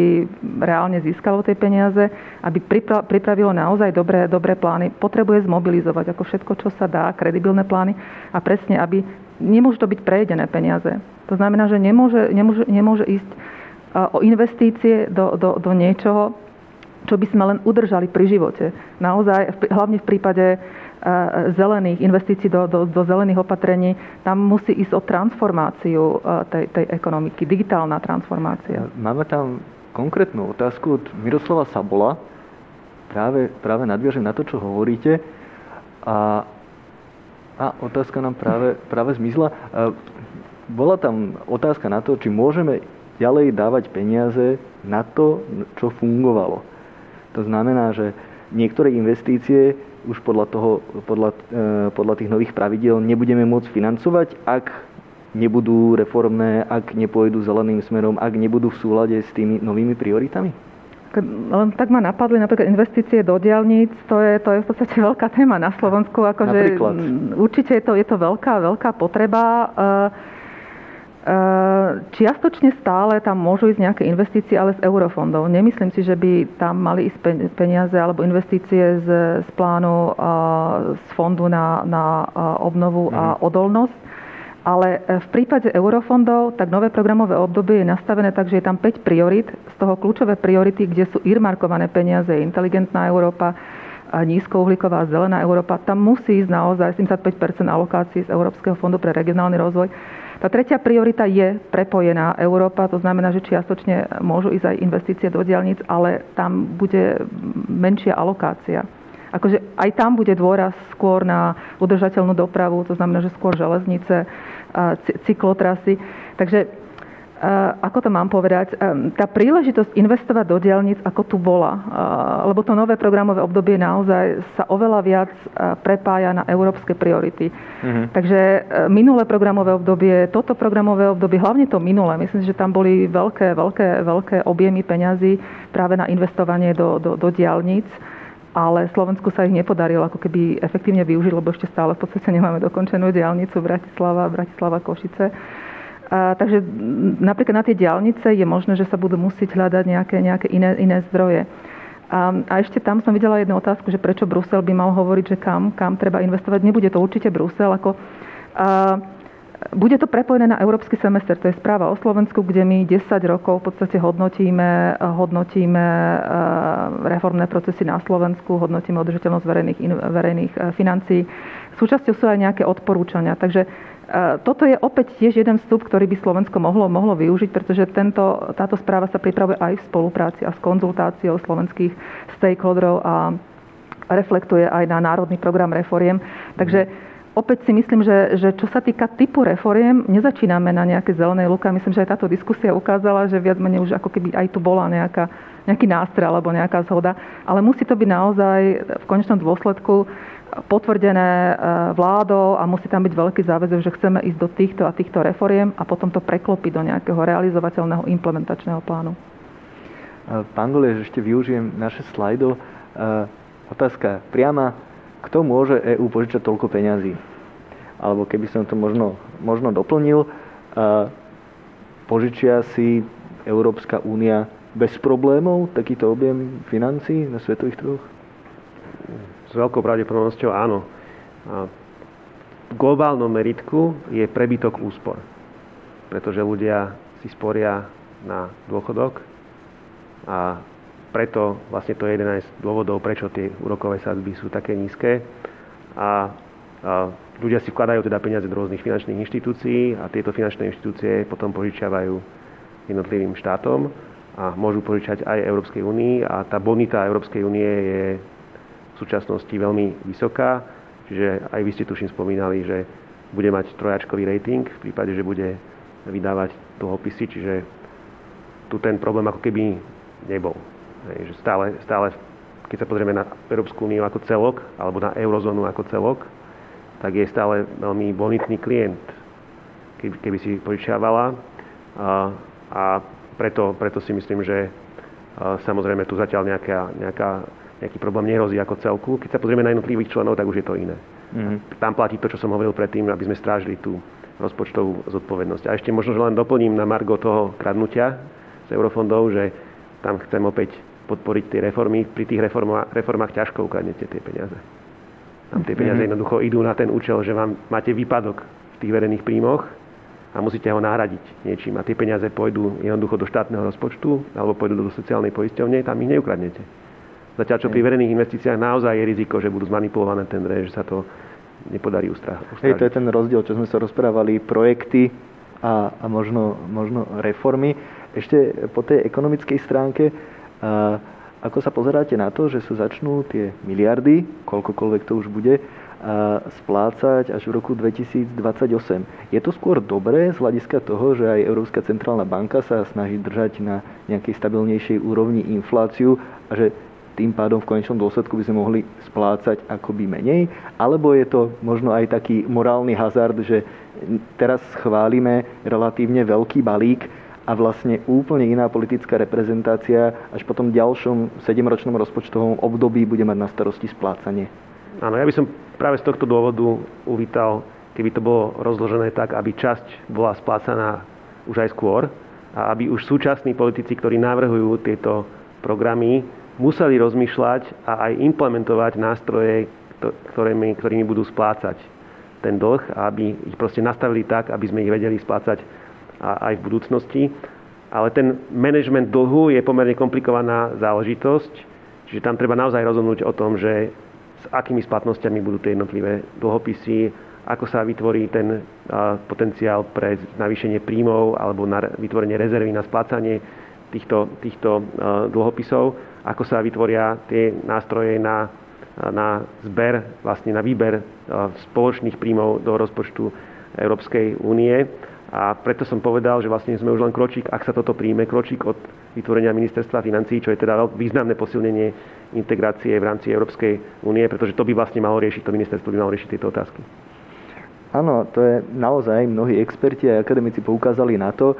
reálne získalo tie peniaze, aby pripravilo naozaj dobré, dobré plány. Potrebuje zmobilizovať ako všetko, čo sa dá, kredibilné plány a presne, aby nemôžu to byť prejedené peniaze. To znamená, že nemôže, nemôže, nemôže ísť o investície do, do, do niečoho, čo by sme len udržali pri živote. Naozaj, hlavne v prípade zelených investícií do, do, do zelených opatrení, tam musí ísť o transformáciu tej, tej ekonomiky, digitálna transformácia. Máme tam konkrétnu otázku od Miroslava Sabola. Práve, práve nadviažem na to, čo hovoríte. A, a otázka nám práve, práve zmizla. Bola tam otázka na to, či môžeme ďalej dávať peniaze na to, čo fungovalo. To znamená, že niektoré investície už podľa, toho, podľa, e, podľa tých nových pravidel nebudeme môcť financovať, ak nebudú reformné, ak nepôjdu zeleným smerom, ak nebudú v súlade s tými novými prioritami? Len tak ma napadli napríklad investície do diálnic, to je, to je v podstate veľká téma na Slovensku. Akože určite je to, je to veľká, veľká potreba. Ehm, čiastočne stále tam môžu ísť nejaké investície, ale z eurofondov. Nemyslím si, že by tam mali ísť peniaze alebo investície z, z plánu z fondu na, na obnovu a mhm. odolnosť. Ale e, v prípade eurofondov, tak nové programové obdobie je nastavené tak, že je tam 5 priorit. Z toho kľúčové priority, kde sú irmarkované peniaze, inteligentná Európa, nízkouhlíková zelená Európa, tam musí ísť naozaj 75% alokácií z Európskeho fondu pre regionálny rozvoj tá tretia priorita je prepojená Európa, to znamená, že čiastočne môžu ísť aj investície do diálnic, ale tam bude menšia alokácia. Akože aj tam bude dôraz skôr na udržateľnú dopravu, to znamená, že skôr železnice, cyklotrasy. Takže ako to mám povedať, tá príležitosť investovať do diálnic, ako tu bola, lebo to nové programové obdobie naozaj sa oveľa viac prepája na európske priority. Mm-hmm. Takže minulé programové obdobie, toto programové obdobie, hlavne to minulé, myslím, že tam boli veľké, veľké, veľké objemy peňazí práve na investovanie do, do, do diálnic ale Slovensku sa ich nepodarilo ako keby efektívne využiť, lebo ešte stále v podstate nemáme dokončenú diálnicu Bratislava, Bratislava Košice. A, takže napríklad na tie diálnice je možné, že sa budú musieť hľadať nejaké, nejaké iné, iné zdroje. A, a ešte tam som videla jednu otázku, že prečo Brusel by mal hovoriť, že kam, kam treba investovať. Nebude to určite Brusel. Ako, a, bude to prepojené na európsky semester, to je správa o Slovensku, kde my 10 rokov v podstate hodnotíme, hodnotíme reformné procesy na Slovensku, hodnotíme udržateľnosť verejných, verejných financií. Súčasťou sú aj nejaké odporúčania. Takže toto je opäť tiež jeden vstup, ktorý by Slovensko mohlo, mohlo využiť, pretože tento, táto správa sa pripravuje aj v spolupráci a s konzultáciou slovenských stakeholderov a reflektuje aj na národný program reforiem. Takže opäť si myslím, že, že čo sa týka typu reforiem, nezačíname na nejaké zelené luka. Myslím, že aj táto diskusia ukázala, že viac menej už ako keby aj tu bola nejaká, nejaký nástroj alebo nejaká zhoda. Ale musí to byť naozaj v konečnom dôsledku potvrdené e, vládou a musí tam byť veľký záväzok, že chceme ísť do týchto a týchto reforiem a potom to preklopiť do nejakého realizovateľného implementačného plánu. E, pán Goliež, ešte využijem naše slajdo. E, otázka priama. Kto môže EÚ požičať toľko peňazí? Alebo keby som to možno, možno doplnil, požičia si Európska únia bez problémov takýto objem financí na svetových trhoch? S veľkou pravdepodobnosťou áno. V globálnom meritku je prebytok úspor, pretože ľudia si sporia na dôchodok a preto vlastne to je jeden z dôvodov, prečo tie úrokové sadzby sú také nízke. A, a ľudia si vkladajú teda peniaze do rôznych finančných inštitúcií a tieto finančné inštitúcie potom požičiavajú jednotlivým štátom a môžu požičať aj Európskej únii a tá bonita Európskej únie je súčasnosti veľmi vysoká, čiže aj vy ste tuším spomínali, že bude mať trojačkový rating v prípade, že bude vydávať dlhopisy, čiže tu ten problém ako keby nebol. Že stále, stále, keď sa pozrieme na Európsku úniu ako celok, alebo na eurozónu ako celok, tak je stále veľmi bonitný klient, keby, keby si požičiavala. A, a preto, preto si myslím, že samozrejme tu zatiaľ nejaká, nejaká nejaký problém nehrozí ako celku. Keď sa pozrieme na jednotlivých členov, tak už je to iné. Mm. Tam platí to, čo som hovoril predtým, aby sme strážili tú rozpočtovú zodpovednosť. A ešte možno, že len doplním na margo toho kradnutia z eurofondov, že tam chcem opäť podporiť tie reformy. Pri tých reformách, reformách ťažko ukradnete tie peniaze. Tam tie peniaze mm-hmm. jednoducho idú na ten účel, že vám máte výpadok v tých verejných príjmoch a musíte ho nahradiť niečím. A tie peniaze pôjdu jednoducho do štátneho rozpočtu alebo pôjdu do sociálnej poisťovne, tam ich neukradnete. Zatiaľ, čo pri verejných investíciách naozaj je riziko, že budú zmanipulované tendre, že sa to nepodarí ustražiť. Hej, to je ten rozdiel, čo sme sa rozprávali, projekty a, a možno, možno reformy. Ešte po tej ekonomickej stránke, a, ako sa pozeráte na to, že sa začnú tie miliardy, koľkokoľvek to už bude, splácať až v roku 2028. Je to skôr dobré z hľadiska toho, že aj Európska centrálna banka sa snaží držať na nejakej stabilnejšej úrovni infláciu a že tým pádom v konečnom dôsledku by sme mohli splácať akoby menej? Alebo je to možno aj taký morálny hazard, že teraz schválime relatívne veľký balík a vlastne úplne iná politická reprezentácia až po tom ďalšom 7-ročnom rozpočtovom období bude mať na starosti splácanie? Áno, ja by som práve z tohto dôvodu uvítal, keby to bolo rozložené tak, aby časť bola splácaná už aj skôr a aby už súčasní politici, ktorí navrhujú tieto programy, museli rozmýšľať a aj implementovať nástroje, ktorými, ktorými budú splácať ten dlh a aby ich proste nastavili tak, aby sme ich vedeli splácať aj v budúcnosti. Ale ten management dlhu je pomerne komplikovaná záležitosť, čiže tam treba naozaj rozhodnúť o tom, že s akými splatnosťami budú tie jednotlivé dlhopisy, ako sa vytvorí ten potenciál pre navýšenie príjmov alebo na vytvorenie rezervy na splácanie týchto, týchto dlhopisov ako sa vytvoria tie nástroje na, na zber, vlastne na výber spoločných príjmov do rozpočtu Európskej únie. A preto som povedal, že vlastne sme už len kročík, ak sa toto príjme, kročík od vytvorenia ministerstva financí, čo je teda významné posilnenie integrácie v rámci Európskej únie, pretože to by vlastne malo riešiť, to ministerstvo by malo riešiť tieto otázky. Áno, to je naozaj, mnohí experti a akademici poukázali na to, e,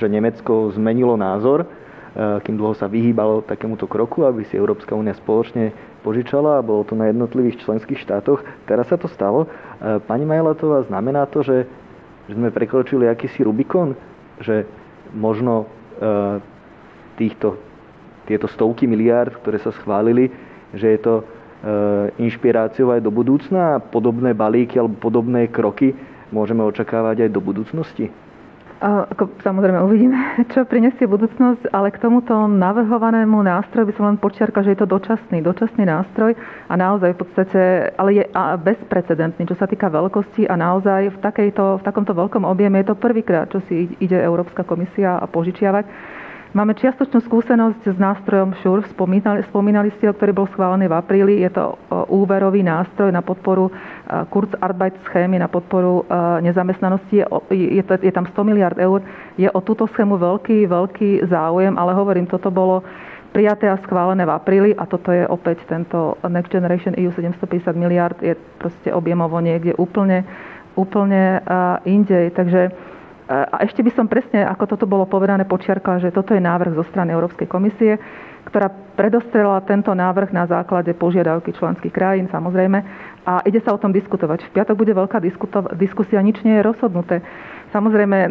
že Nemecko zmenilo názor kým dlho sa vyhýbalo takémuto kroku, aby si Európska únia spoločne požičala a bolo to na jednotlivých členských štátoch. Teraz sa to stalo. Eh, pani Majlatová, znamená to, že, že sme prekročili akýsi Rubikon? Že možno eh, týchto, tieto stovky miliárd, ktoré sa schválili, že je to inšpiráciou aj do budúcna a podobné balíky alebo podobné kroky môžeme očakávať aj do budúcnosti? Ako, samozrejme uvidíme, čo prinesie budúcnosť, ale k tomuto navrhovanému nástroju by som len počiarka, že je to dočasný, dočasný nástroj a naozaj v podstate, ale je bezprecedentný, čo sa týka veľkosti a naozaj v, takejto, v takomto veľkom objeme je to prvýkrát, čo si ide Európska komisia a požičiavať. Máme čiastočnú skúsenosť s nástrojom ŠUR, spomínali, spomínali ste, ktorý bol schválený v apríli. Je to úverový nástroj na podporu Kurzarbeit schémy, na podporu nezamestnanosti. Je, to, je tam 100 miliard eur. Je o túto schému veľký, veľký záujem, ale hovorím, toto bolo prijaté a schválené v apríli a toto je opäť tento Next Generation EU 750 miliard je proste objemovo niekde úplne, úplne uh, inde. Takže a ešte by som presne, ako toto bolo povedané, počiarkala, že toto je návrh zo strany Európskej komisie, ktorá predostrela tento návrh na základe požiadavky členských krajín, samozrejme, a ide sa o tom diskutovať. V piatok bude veľká diskusia, nič nie je rozhodnuté. Samozrejme, e,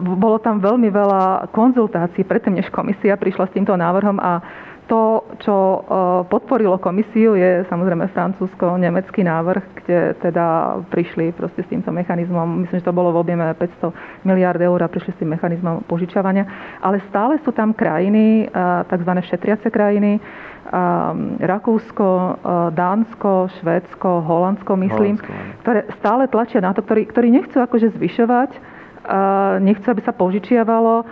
bolo tam veľmi veľa konzultácií predtým, než komisia prišla s týmto návrhom a to, čo e, podporilo komisiu, je samozrejme francúzsko-nemecký návrh, kde teda prišli proste s týmto mechanizmom, myslím, že to bolo v objeme 500 miliard eur a prišli s tým mechanizmom požičavania. Ale stále sú tam krajiny, e, tzv. šetriace krajiny, e, Rakúsko, Dánsko, Švédsko, Holandsko, myslím, Holandsko, ktoré stále tlačia na to, ktorí, ktorí nechcú akože zvyšovať nechcú, aby sa požičiavalo,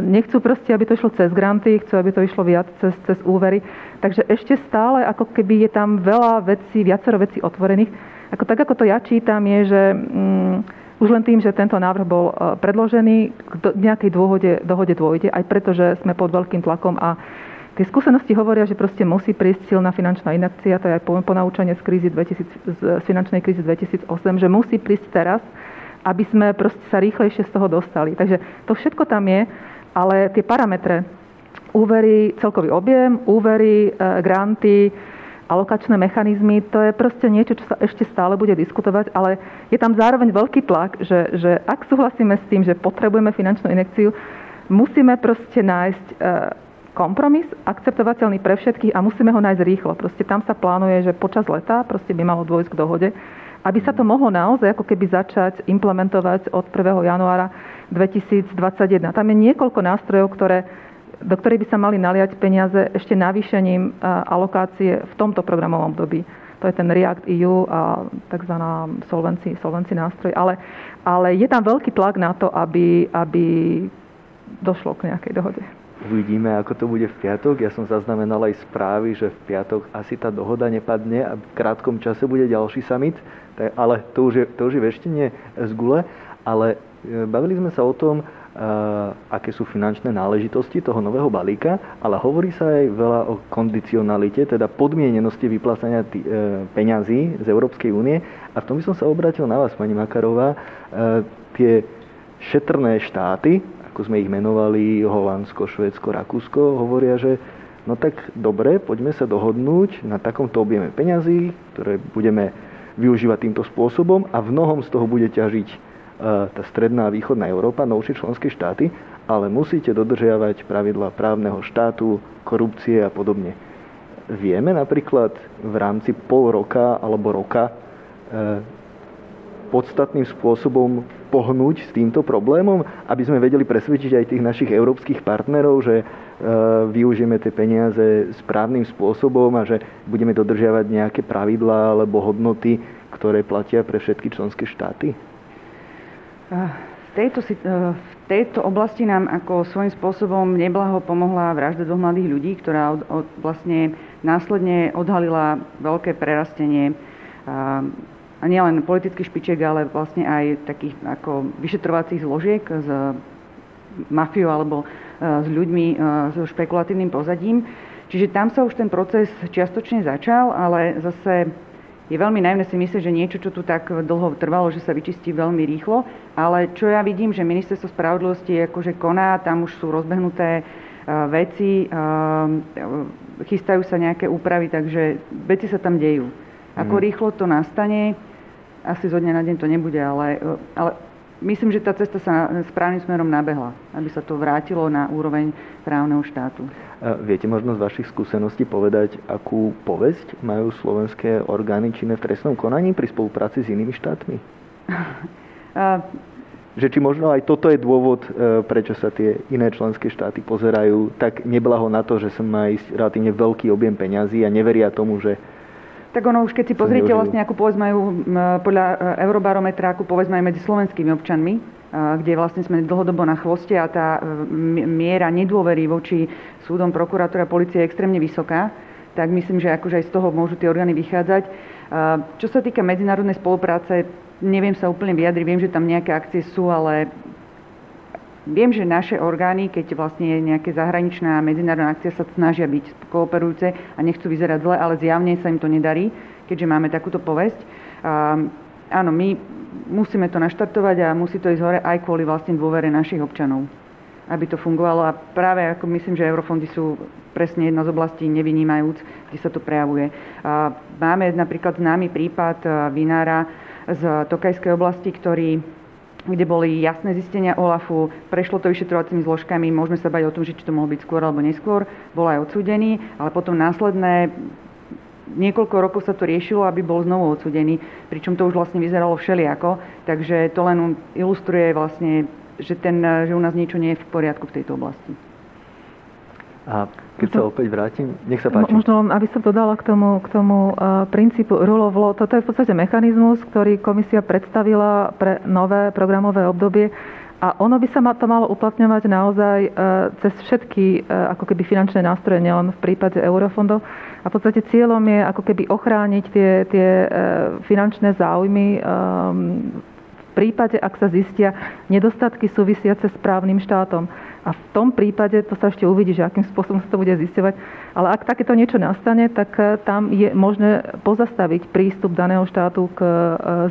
nechcú proste, aby to išlo cez granty, chcú, aby to išlo viac cez, cez úvery. Takže ešte stále, ako keby je tam veľa vecí, viacero vecí otvorených. Ako, tak, ako to ja čítam, je, že um, už len tým, že tento návrh bol uh, predložený, k nejakej dôhode, dohode dôjde, aj preto, že sme pod veľkým tlakom a Tie skúsenosti hovoria, že proste musí prísť silná finančná inakcia, to je aj po, po naučenie z, krízy 2000, z finančnej krízy 2008, že musí prísť teraz, aby sme proste sa rýchlejšie z toho dostali. Takže to všetko tam je, ale tie parametre, úvery, celkový objem, úvery, e, granty, alokačné mechanizmy, to je proste niečo, čo sa ešte stále bude diskutovať, ale je tam zároveň veľký tlak, že, že ak súhlasíme s tým, že potrebujeme finančnú inekciu, musíme proste nájsť e, kompromis, akceptovateľný pre všetkých a musíme ho nájsť rýchlo. Proste tam sa plánuje, že počas leta proste by malo dôjsť k dohode, aby sa to mohlo naozaj ako keby začať implementovať od 1. januára 2021. Tam je niekoľko nástrojov, ktoré do ktorých by sa mali naliať peniaze ešte navýšením e, alokácie v tomto programovom období. To je ten React EU a tzv. solvency, solvency nástroj. Ale, ale je tam veľký tlak na to, aby, aby došlo k nejakej dohode. Uvidíme, ako to bude v piatok. Ja som zaznamenal aj správy, že v piatok asi tá dohoda nepadne a v krátkom čase bude ďalší summit. Ale to už je, to už je veštenie z gule. Ale e, bavili sme sa o tom, aké sú finančné náležitosti toho nového balíka, ale hovorí sa aj veľa o kondicionalite, teda podmienenosti vyplácania tý, e, peňazí z Európskej únie. A v tom by som sa obrátil na vás, pani Makarová. E, tie šetrné štáty, ako sme ich menovali, Holandsko, Švédsko, Rakúsko, hovoria, že no tak dobre, poďme sa dohodnúť na takomto objeme peňazí, ktoré budeme využívať týmto spôsobom a v mnohom z toho bude ťažiť tá stredná a východná Európa, novšie členské štáty, ale musíte dodržiavať pravidla právneho štátu, korupcie a podobne. Vieme napríklad v rámci pol roka alebo roka e, podstatným spôsobom pohnúť s týmto problémom, aby sme vedeli presvedčiť aj tých našich európskych partnerov, že e, využijeme tie peniaze správnym spôsobom a že budeme dodržiavať nejaké pravidlá alebo hodnoty, ktoré platia pre všetky členské štáty? V tejto, eh, v tejto oblasti nám ako svojím spôsobom neblaho pomohla vražda dvoch mladých ľudí, ktorá od, od, vlastne následne odhalila veľké prerastenie nielen politických špičiek, ale vlastne aj takých ako vyšetrovacích zložiek s mafiou alebo eh, s ľuďmi eh, so špekulatívnym pozadím. Čiže tam sa už ten proces čiastočne začal, ale zase je veľmi najmä si myslieť, že niečo, čo tu tak dlho trvalo, že sa vyčistí veľmi rýchlo, ale čo ja vidím, že ministerstvo spravodlivosti akože koná, tam už sú rozbehnuté veci, chystajú sa nejaké úpravy, takže veci sa tam dejú. Ako mm. rýchlo to nastane, asi zo dňa na deň to nebude, ale, e, ale myslím, že tá cesta sa správnym smerom nabehla, aby sa to vrátilo na úroveň právneho štátu. Viete možno z vašich skúseností povedať, akú povesť majú slovenské orgány činné v trestnom konaní pri spolupráci s inými štátmi? že či možno aj toto je dôvod, e, prečo sa tie iné členské štáty pozerajú tak neblaho na to, že sa má ísť relatívne veľký objem peňazí a neveria tomu, že tak ono už keď si pozriete vlastne, ako povesť majú podľa e, Eurobarometra, ako povesť majú medzi slovenskými občanmi, kde vlastne sme dlhodobo na chvoste a tá e, miera nedôvery voči súdom, prokuratúra, policie je extrémne vysoká, tak myslím, že akože aj z toho môžu tie orgány vychádzať. Čo sa týka medzinárodnej spolupráce, neviem sa úplne vyjadriť, viem, že tam nejaké akcie sú, ale Viem, že naše orgány, keď vlastne je nejaká zahraničná medzinárodná akcia, sa snažia byť kooperujúce a nechcú vyzerať zle, ale zjavne sa im to nedarí, keďže máme takúto povesť. Um, áno, my musíme to naštartovať a musí to ísť hore aj kvôli vlastne dôvere našich občanov, aby to fungovalo. A práve ako myslím, že eurofondy sú presne jedna z oblastí nevynímajúc, kde sa to prejavuje. Máme napríklad známy prípad vinára z Tokajskej oblasti, ktorý kde boli jasné zistenia OLAFu, prešlo to vyšetrovacími zložkami, môžeme sa bať o tom, že či to mohlo byť skôr alebo neskôr, bol aj odsúdený, ale potom následné niekoľko rokov sa to riešilo, aby bol znovu odsudený, pričom to už vlastne vyzeralo všelijako, takže to len ilustruje vlastne, že, ten, že u nás niečo nie je v poriadku v tejto oblasti. A keď sa opäť vrátim, nech sa páči. Možno, aby som dodala k tomu, k tomu uh, princípu rule of law. Toto je v podstate mechanizmus, ktorý komisia predstavila pre nové programové obdobie a ono by sa ma to malo uplatňovať naozaj uh, cez všetky uh, ako keby finančné nástroje, nielen v prípade eurofondov. A v podstate cieľom je ako keby ochrániť tie, tie uh, finančné záujmy um, v prípade, ak sa zistia nedostatky súvisiace s právnym štátom. A v tom prípade, to sa ešte uvidí, že akým spôsobom sa to bude zisťovať, ale ak takéto niečo nastane, tak eh, tam je možné pozastaviť prístup daného štátu k eh,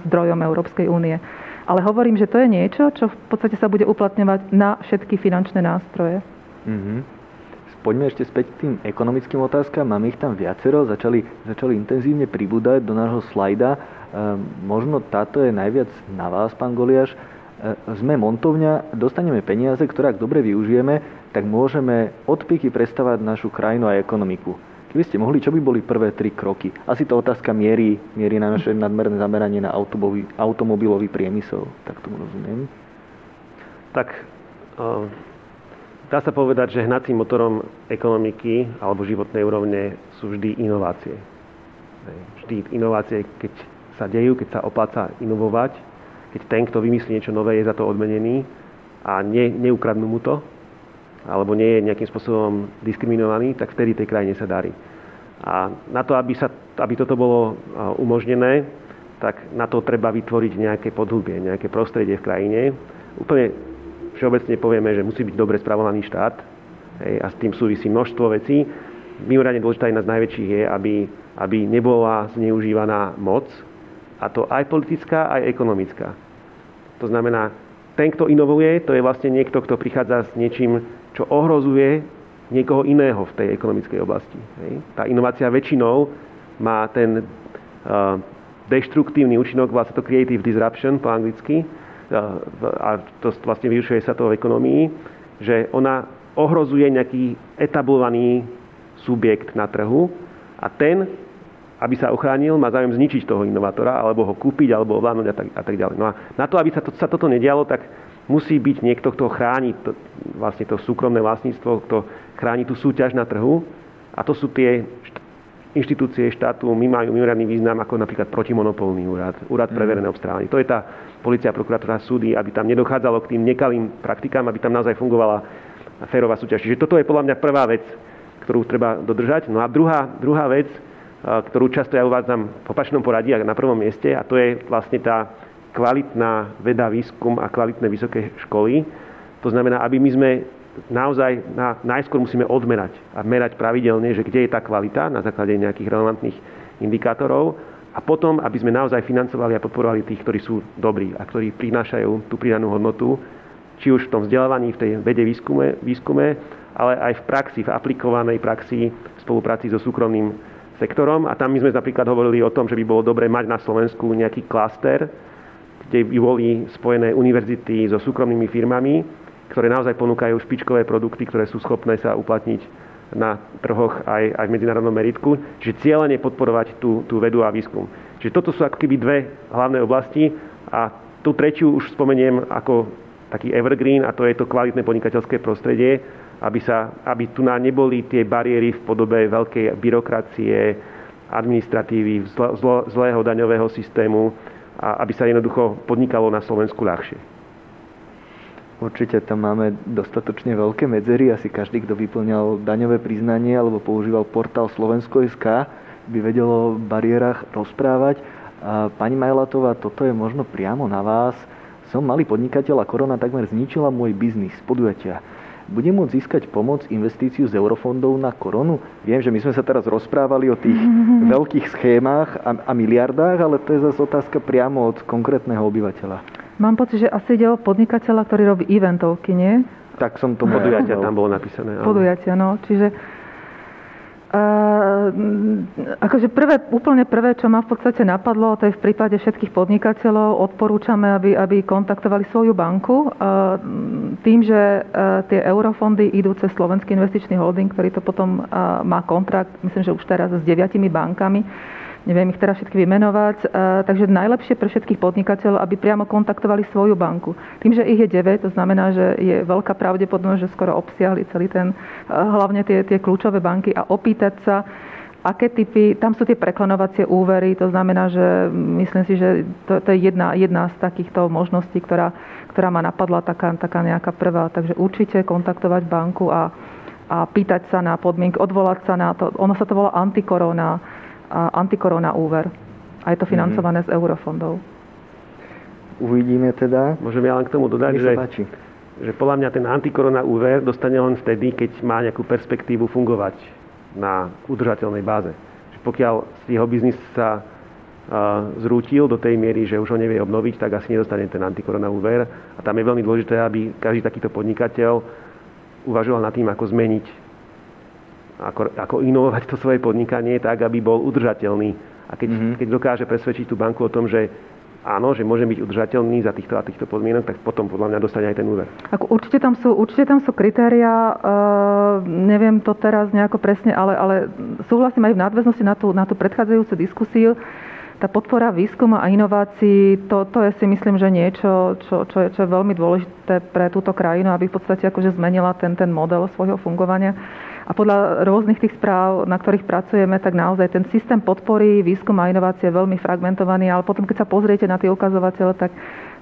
zdrojom Európskej únie. Ale hovorím, že to je niečo, čo v podstate sa bude uplatňovať na všetky finančné nástroje. Mm-hmm. Poďme ešte späť k tým ekonomickým otázkam. Máme ich tam viacero, začali, začali intenzívne pribúdať do nášho slajda. E, možno táto je najviac na vás, pán Goliáš. E, sme montovňa, dostaneme peniaze, ktoré ak dobre využijeme, tak môžeme od píky prestavať našu krajinu a ekonomiku. Keby ste mohli, čo by boli prvé tri kroky? Asi to otázka mierí, mierí na naše nadmerné zameranie na automobilový, priemysel. Tak tomu rozumiem. Tak uh, dá sa povedať, že hnacím motorom ekonomiky alebo životnej úrovne sú vždy inovácie. Vždy inovácie, keď sa dejú, keď sa opláca inovovať, keď ten, kto vymyslí niečo nové, je za to odmenený a ne, neukradnú mu to, alebo nie je nejakým spôsobom diskriminovaný, tak vtedy tej krajine sa darí. A na to, aby, sa, aby toto bolo umožnené, tak na to treba vytvoriť nejaké podhubie, nejaké prostredie v krajine. Úplne všeobecne povieme, že musí byť dobre spravovaný štát hej, a s tým súvisí množstvo vecí. Mimoriadne dôležitá jedna z najväčších je, aby, aby nebola zneužívaná moc, a to aj politická, aj ekonomická. To znamená, ten, kto inovuje, to je vlastne niekto, kto prichádza s niečím, čo ohrozuje niekoho iného v tej ekonomickej oblasti. Hej. Tá inovácia väčšinou má ten uh, deštruktívny účinok, sa to creative disruption po anglicky, a to vlastne vyušuje sa to v ekonomii, že ona ohrozuje nejaký etablovaný subjekt na trhu a ten, aby sa ochránil, má záujem zničiť toho inovátora, alebo ho kúpiť, alebo ovládnuť a tak, a tak ďalej. No a na to, aby sa, to, sa toto nedialo, tak musí byť niekto, kto chráni to, vlastne to súkromné vlastníctvo, kto chráni tú súťaž na trhu. A to sú tie inštitúcie štátu, my majú mimoriadný význam, ako napríklad protimonopolný úrad, úrad pre mhm. verejné obstarávanie. To je tá policia, prokuratúra, súdy, aby tam nedochádzalo k tým nekalým praktikám, aby tam naozaj fungovala férová súťaž. Čiže toto je podľa mňa prvá vec, ktorú treba dodržať. No a druhá, druhá vec, ktorú často ja uvádzam v opačnom poradí a na prvom mieste, a to je vlastne tá kvalitná veda, výskum a kvalitné vysoké školy. To znamená, aby my sme naozaj na, najskôr musíme odmerať a merať pravidelne, že kde je tá kvalita na základe nejakých relevantných indikátorov a potom, aby sme naozaj financovali a podporovali tých, ktorí sú dobrí a ktorí prinášajú tú pridanú hodnotu, či už v tom vzdelávaní, v tej vede výskume, výskume ale aj v praxi, v aplikovanej praxi v spolupráci so súkromným sektorom. A tam my sme napríklad hovorili o tom, že by bolo dobre mať na Slovensku nejaký klaster, kde by boli spojené univerzity so súkromnými firmami, ktoré naozaj ponúkajú špičkové produkty, ktoré sú schopné sa uplatniť na trhoch aj, aj v medzinárodnom meritku. Čiže cieľene podporovať tú, tú vedu a výskum. Čiže toto sú ako keby dve hlavné oblasti a tú tretiu už spomeniem ako taký evergreen a to je to kvalitné podnikateľské prostredie, aby, sa, aby tu na neboli tie bariéry v podobe veľkej byrokracie, administratívy, zlého daňového systému, a aby sa jednoducho podnikalo na Slovensku ľahšie. Určite tam máme dostatočne veľké medzery. Asi každý, kto vyplňal daňové priznanie alebo používal portál Slovensko.sk, by vedelo o bariérach rozprávať. A pani Majlatová, toto je možno priamo na vás. Som malý podnikateľ a korona takmer zničila môj biznis, podujatia bude môcť získať pomoc, investíciu z eurofondov na koronu? Viem, že my sme sa teraz rozprávali o tých veľkých schémach a, a miliardách, ale to je zase otázka priamo od konkrétneho obyvateľa. Mám pocit, že asi ide o podnikateľa, ktorý robí eventovky, nie? Tak som to Podujatia tam bolo napísané. Áno. Podujatia, no. Čiže Uh, akože prvé, úplne prvé, čo ma v podstate napadlo, to je v prípade všetkých podnikateľov, odporúčame, aby, aby kontaktovali svoju banku. Uh, tým, že uh, tie eurofondy idú cez Slovenský investičný holding, ktorý to potom má kontrakt, myslím, že už teraz s deviatimi bankami, neviem ich teraz všetky vymenovať. E, takže najlepšie pre všetkých podnikateľov, aby priamo kontaktovali svoju banku. Tým, že ich je 9, to znamená, že je veľká pravdepodobnosť, že skoro obsiahli celý ten, e, hlavne tie, tie kľúčové banky a opýtať sa, aké typy, tam sú tie preklenovacie úvery, to znamená, že myslím si, že to, to je jedna, jedna z takýchto možností, ktorá, ktorá ma napadla taká, taká nejaká prvá. Takže určite kontaktovať banku a, a pýtať sa na podmienky, odvolať sa na to. Ono sa to volá antikorona antikorona úver. A je to mhm. financované mm-hmm. z eurofondov. Uvidíme teda. Môžem ja len k tomu dodať, že, že podľa mňa ten antikorona úver dostane len vtedy, keď má nejakú perspektívu fungovať na udržateľnej báze. Že pokiaľ jeho biznis sa zrútil do tej miery, že už ho nevie obnoviť, tak asi nedostane ten antikorona úver. A tam je veľmi dôležité, aby každý takýto podnikateľ uvažoval nad tým, ako zmeniť ako, ako inovovať to svoje podnikanie tak, aby bol udržateľný. A keď, mm-hmm. keď dokáže presvedčiť tú banku o tom, že áno, že môže byť udržateľný za týchto a týchto podmienok, tak potom podľa mňa dostane aj ten úver. Ako určite, tam sú, určite tam sú kritéria, uh, neviem to teraz nejako presne, ale, ale súhlasím aj v nadväznosti na tú, na tú predchádzajúcu diskusiu. Tá podpora výskumu a inovácií, to, to je si myslím, že niečo, čo, čo, je, čo je veľmi dôležité pre túto krajinu, aby v podstate akože zmenila ten, ten model svojho fungovania. A podľa rôznych tých správ, na ktorých pracujeme, tak naozaj ten systém podpory, výskum a inovácie je veľmi fragmentovaný, ale potom, keď sa pozriete na tie ukazovatele, tak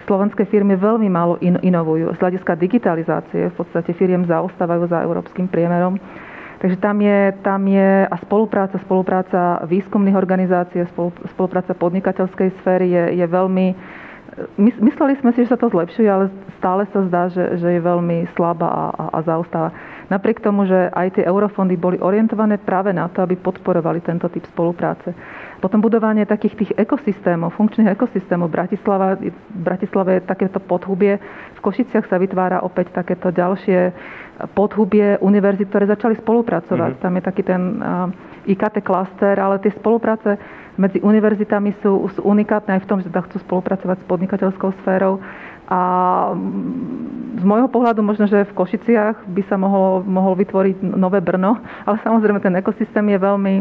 slovenské firmy veľmi málo in- inovujú. Z hľadiska digitalizácie v podstate firiem zaostávajú za európskym priemerom. Takže tam je, tam je a spolupráca, spolupráca výskumných organizácií, spolupráca podnikateľskej sféry je, je veľmi... Mysleli sme si, že sa to zlepšuje, ale stále sa zdá, že, že je veľmi slabá a, a, a zaostáva. Napriek tomu, že aj tie eurofondy boli orientované práve na to, aby podporovali tento typ spolupráce. Potom budovanie takých tých ekosystémov, funkčných ekosystémov. Bratislava, Bratislave je takéto podhubie. V Košiciach sa vytvára opäť takéto ďalšie podhubie univerzit, ktoré začali spolupracovať. Mm-hmm. Tam je taký ten IKT klaster, ale tie spolupráce medzi univerzitami sú, sú unikátne aj v tom, že chcú spolupracovať s podnikateľskou sférou a z môjho pohľadu možno, že v Košiciach by sa mohol, mohol vytvoriť nové Brno, ale samozrejme ten ekosystém je veľmi,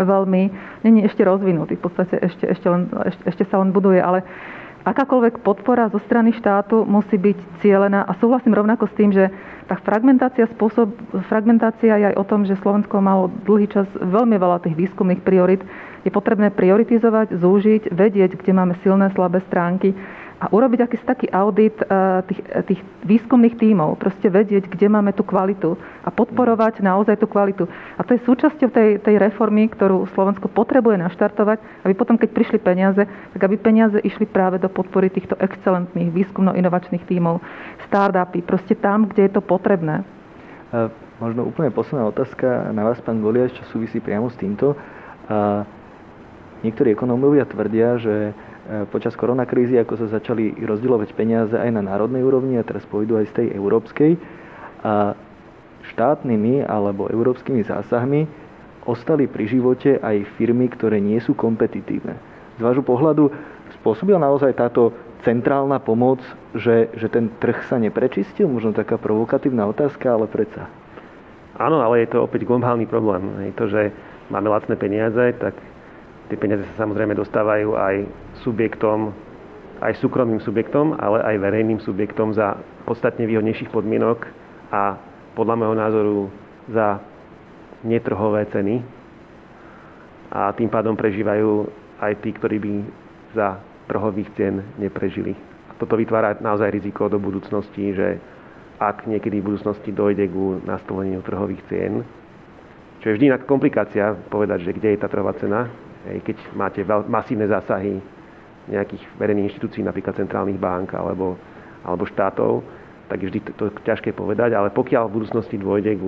veľmi, není ešte rozvinutý, v podstate ešte, ešte, len, ešte, ešte sa len buduje, ale akákoľvek podpora zo strany štátu musí byť cielená a súhlasím rovnako s tým, že tá fragmentácia, spôsob, fragmentácia je aj o tom, že Slovensko malo dlhý čas veľmi veľa tých výskumných priorit. Je potrebné prioritizovať, zúžiť, vedieť, kde máme silné, slabé stránky a urobiť akýsi taký audit eh, tých, tých výskumných tímov, proste vedieť, kde máme tú kvalitu a podporovať naozaj tú kvalitu. A to je súčasťou tej, tej reformy, ktorú Slovensko potrebuje naštartovať, aby potom, keď prišli peniaze, tak aby peniaze išli práve do podpory týchto excelentných výskumno-inovačných tímov, startupy, proste tam, kde je to potrebné. A možno úplne posledná otázka na vás, pán Goliaš, čo súvisí priamo s týmto. A niektorí ekonómovia tvrdia, že E, počas koronakrízy, ako sa začali rozdielovať peniaze aj na národnej úrovni a teraz pôjdu aj z tej európskej. A štátnymi alebo európskymi zásahmi ostali pri živote aj firmy, ktoré nie sú kompetitívne. Z vášho pohľadu spôsobila naozaj táto centrálna pomoc, že, že ten trh sa neprečistil? Možno taká provokatívna otázka, ale predsa. Áno, ale je to opäť globálny problém. Je to, že máme lacné peniaze, tak Tie peniaze sa samozrejme dostávajú aj subjektom, aj súkromným subjektom, ale aj verejným subjektom za podstatne výhodnejších podmienok a podľa môjho názoru za netrhové ceny. A tým pádom prežívajú aj tí, ktorí by za trhových cien neprežili. A toto vytvára naozaj riziko do budúcnosti, že ak niekedy v budúcnosti dojde ku nastoleniu trhových cien, čo je vždy komplikácia povedať, že kde je tá trhová cena, keď máte masívne zásahy nejakých verejných inštitúcií, napríklad centrálnych bank alebo, alebo štátov, tak je vždy to, to ťažké povedať, ale pokiaľ v budúcnosti dôjde k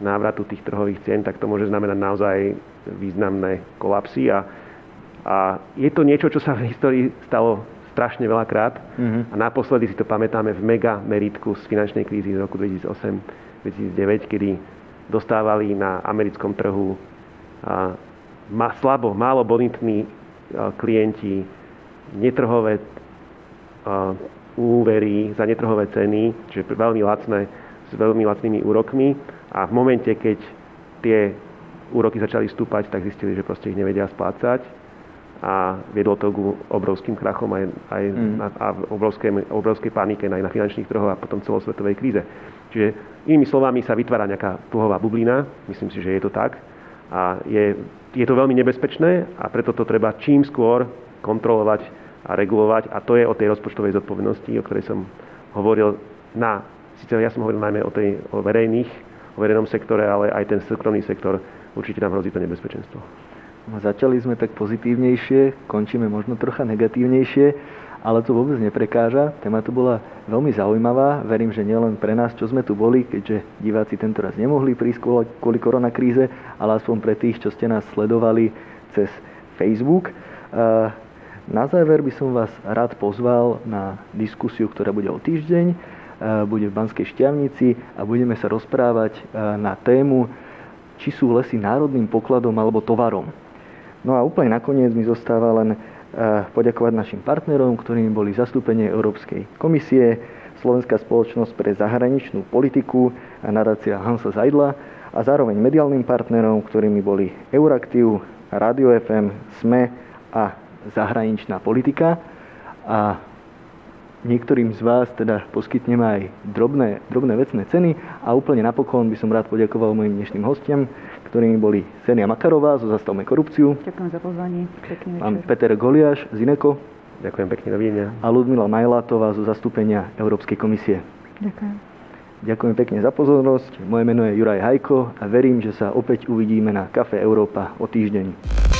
návratu tých trhových cien, tak to môže znamenať naozaj významné kolapsy a, a je to niečo, čo sa v histórii stalo strašne veľakrát mm-hmm. a naposledy si to pamätáme v mega meritku z finančnej krízy z roku 2008-2009, kedy dostávali na americkom trhu ma, slabo, málo bonitní klienti, netrhové úvery za netrhové ceny, čiže veľmi lacné, s veľmi lacnými úrokmi a v momente, keď tie úroky začali stúpať, tak zistili, že proste ich nevedia splácať a viedlo to k obrovským krachom aj, aj mm. na, a obrovskej, obrovskej panike aj na finančných trhoch a potom celosvetovej kríze. Čiže inými slovami sa vytvára nejaká dlhová bublina, myslím si, že je to tak, a je je to veľmi nebezpečné a preto to treba čím skôr kontrolovať a regulovať. A to je o tej rozpočtovej zodpovednosti, o ktorej som hovoril na, síce ja som hovoril najmä o, tej, o verejných, o verejnom sektore, ale aj ten súkromný sektor, určite nám hrozí to nebezpečenstvo. No, začali sme tak pozitívnejšie, končíme možno trocha negatívnejšie ale to vôbec neprekáža. Téma tu bola veľmi zaujímavá. Verím, že nielen pre nás, čo sme tu boli, keďže diváci tento raz nemohli prísť kvôli koronakríze, ale aspoň pre tých, čo ste nás sledovali cez Facebook. Na záver by som vás rád pozval na diskusiu, ktorá bude o týždeň. Bude v Banskej Šťavnici a budeme sa rozprávať na tému, či sú lesy národným pokladom alebo tovarom. No a úplne nakoniec mi zostáva len poďakovať našim partnerom, ktorými boli zastúpenie Európskej komisie, Slovenská spoločnosť pre zahraničnú politiku a nadácia Hansa Zajdla a zároveň mediálnym partnerom, ktorými boli Euraktiv, Radio FM, SME a zahraničná politika. A niektorým z vás teda poskytneme aj drobné, drobné vecné ceny a úplne napokon by som rád poďakoval mojim dnešným hostiam, ktorými boli Senia Makarová zo Zastavme korupciu. Ďakujem za pozvanie. Pekný Pán Peter Goliáš z Ineko. Ďakujem pekne, dovidenia. A Ludmila Majlátová zo zastúpenia Európskej komisie. Ďakujem. Ďakujem pekne za pozornosť. Moje meno je Juraj Hajko a verím, že sa opäť uvidíme na Kafe Európa o týždeň.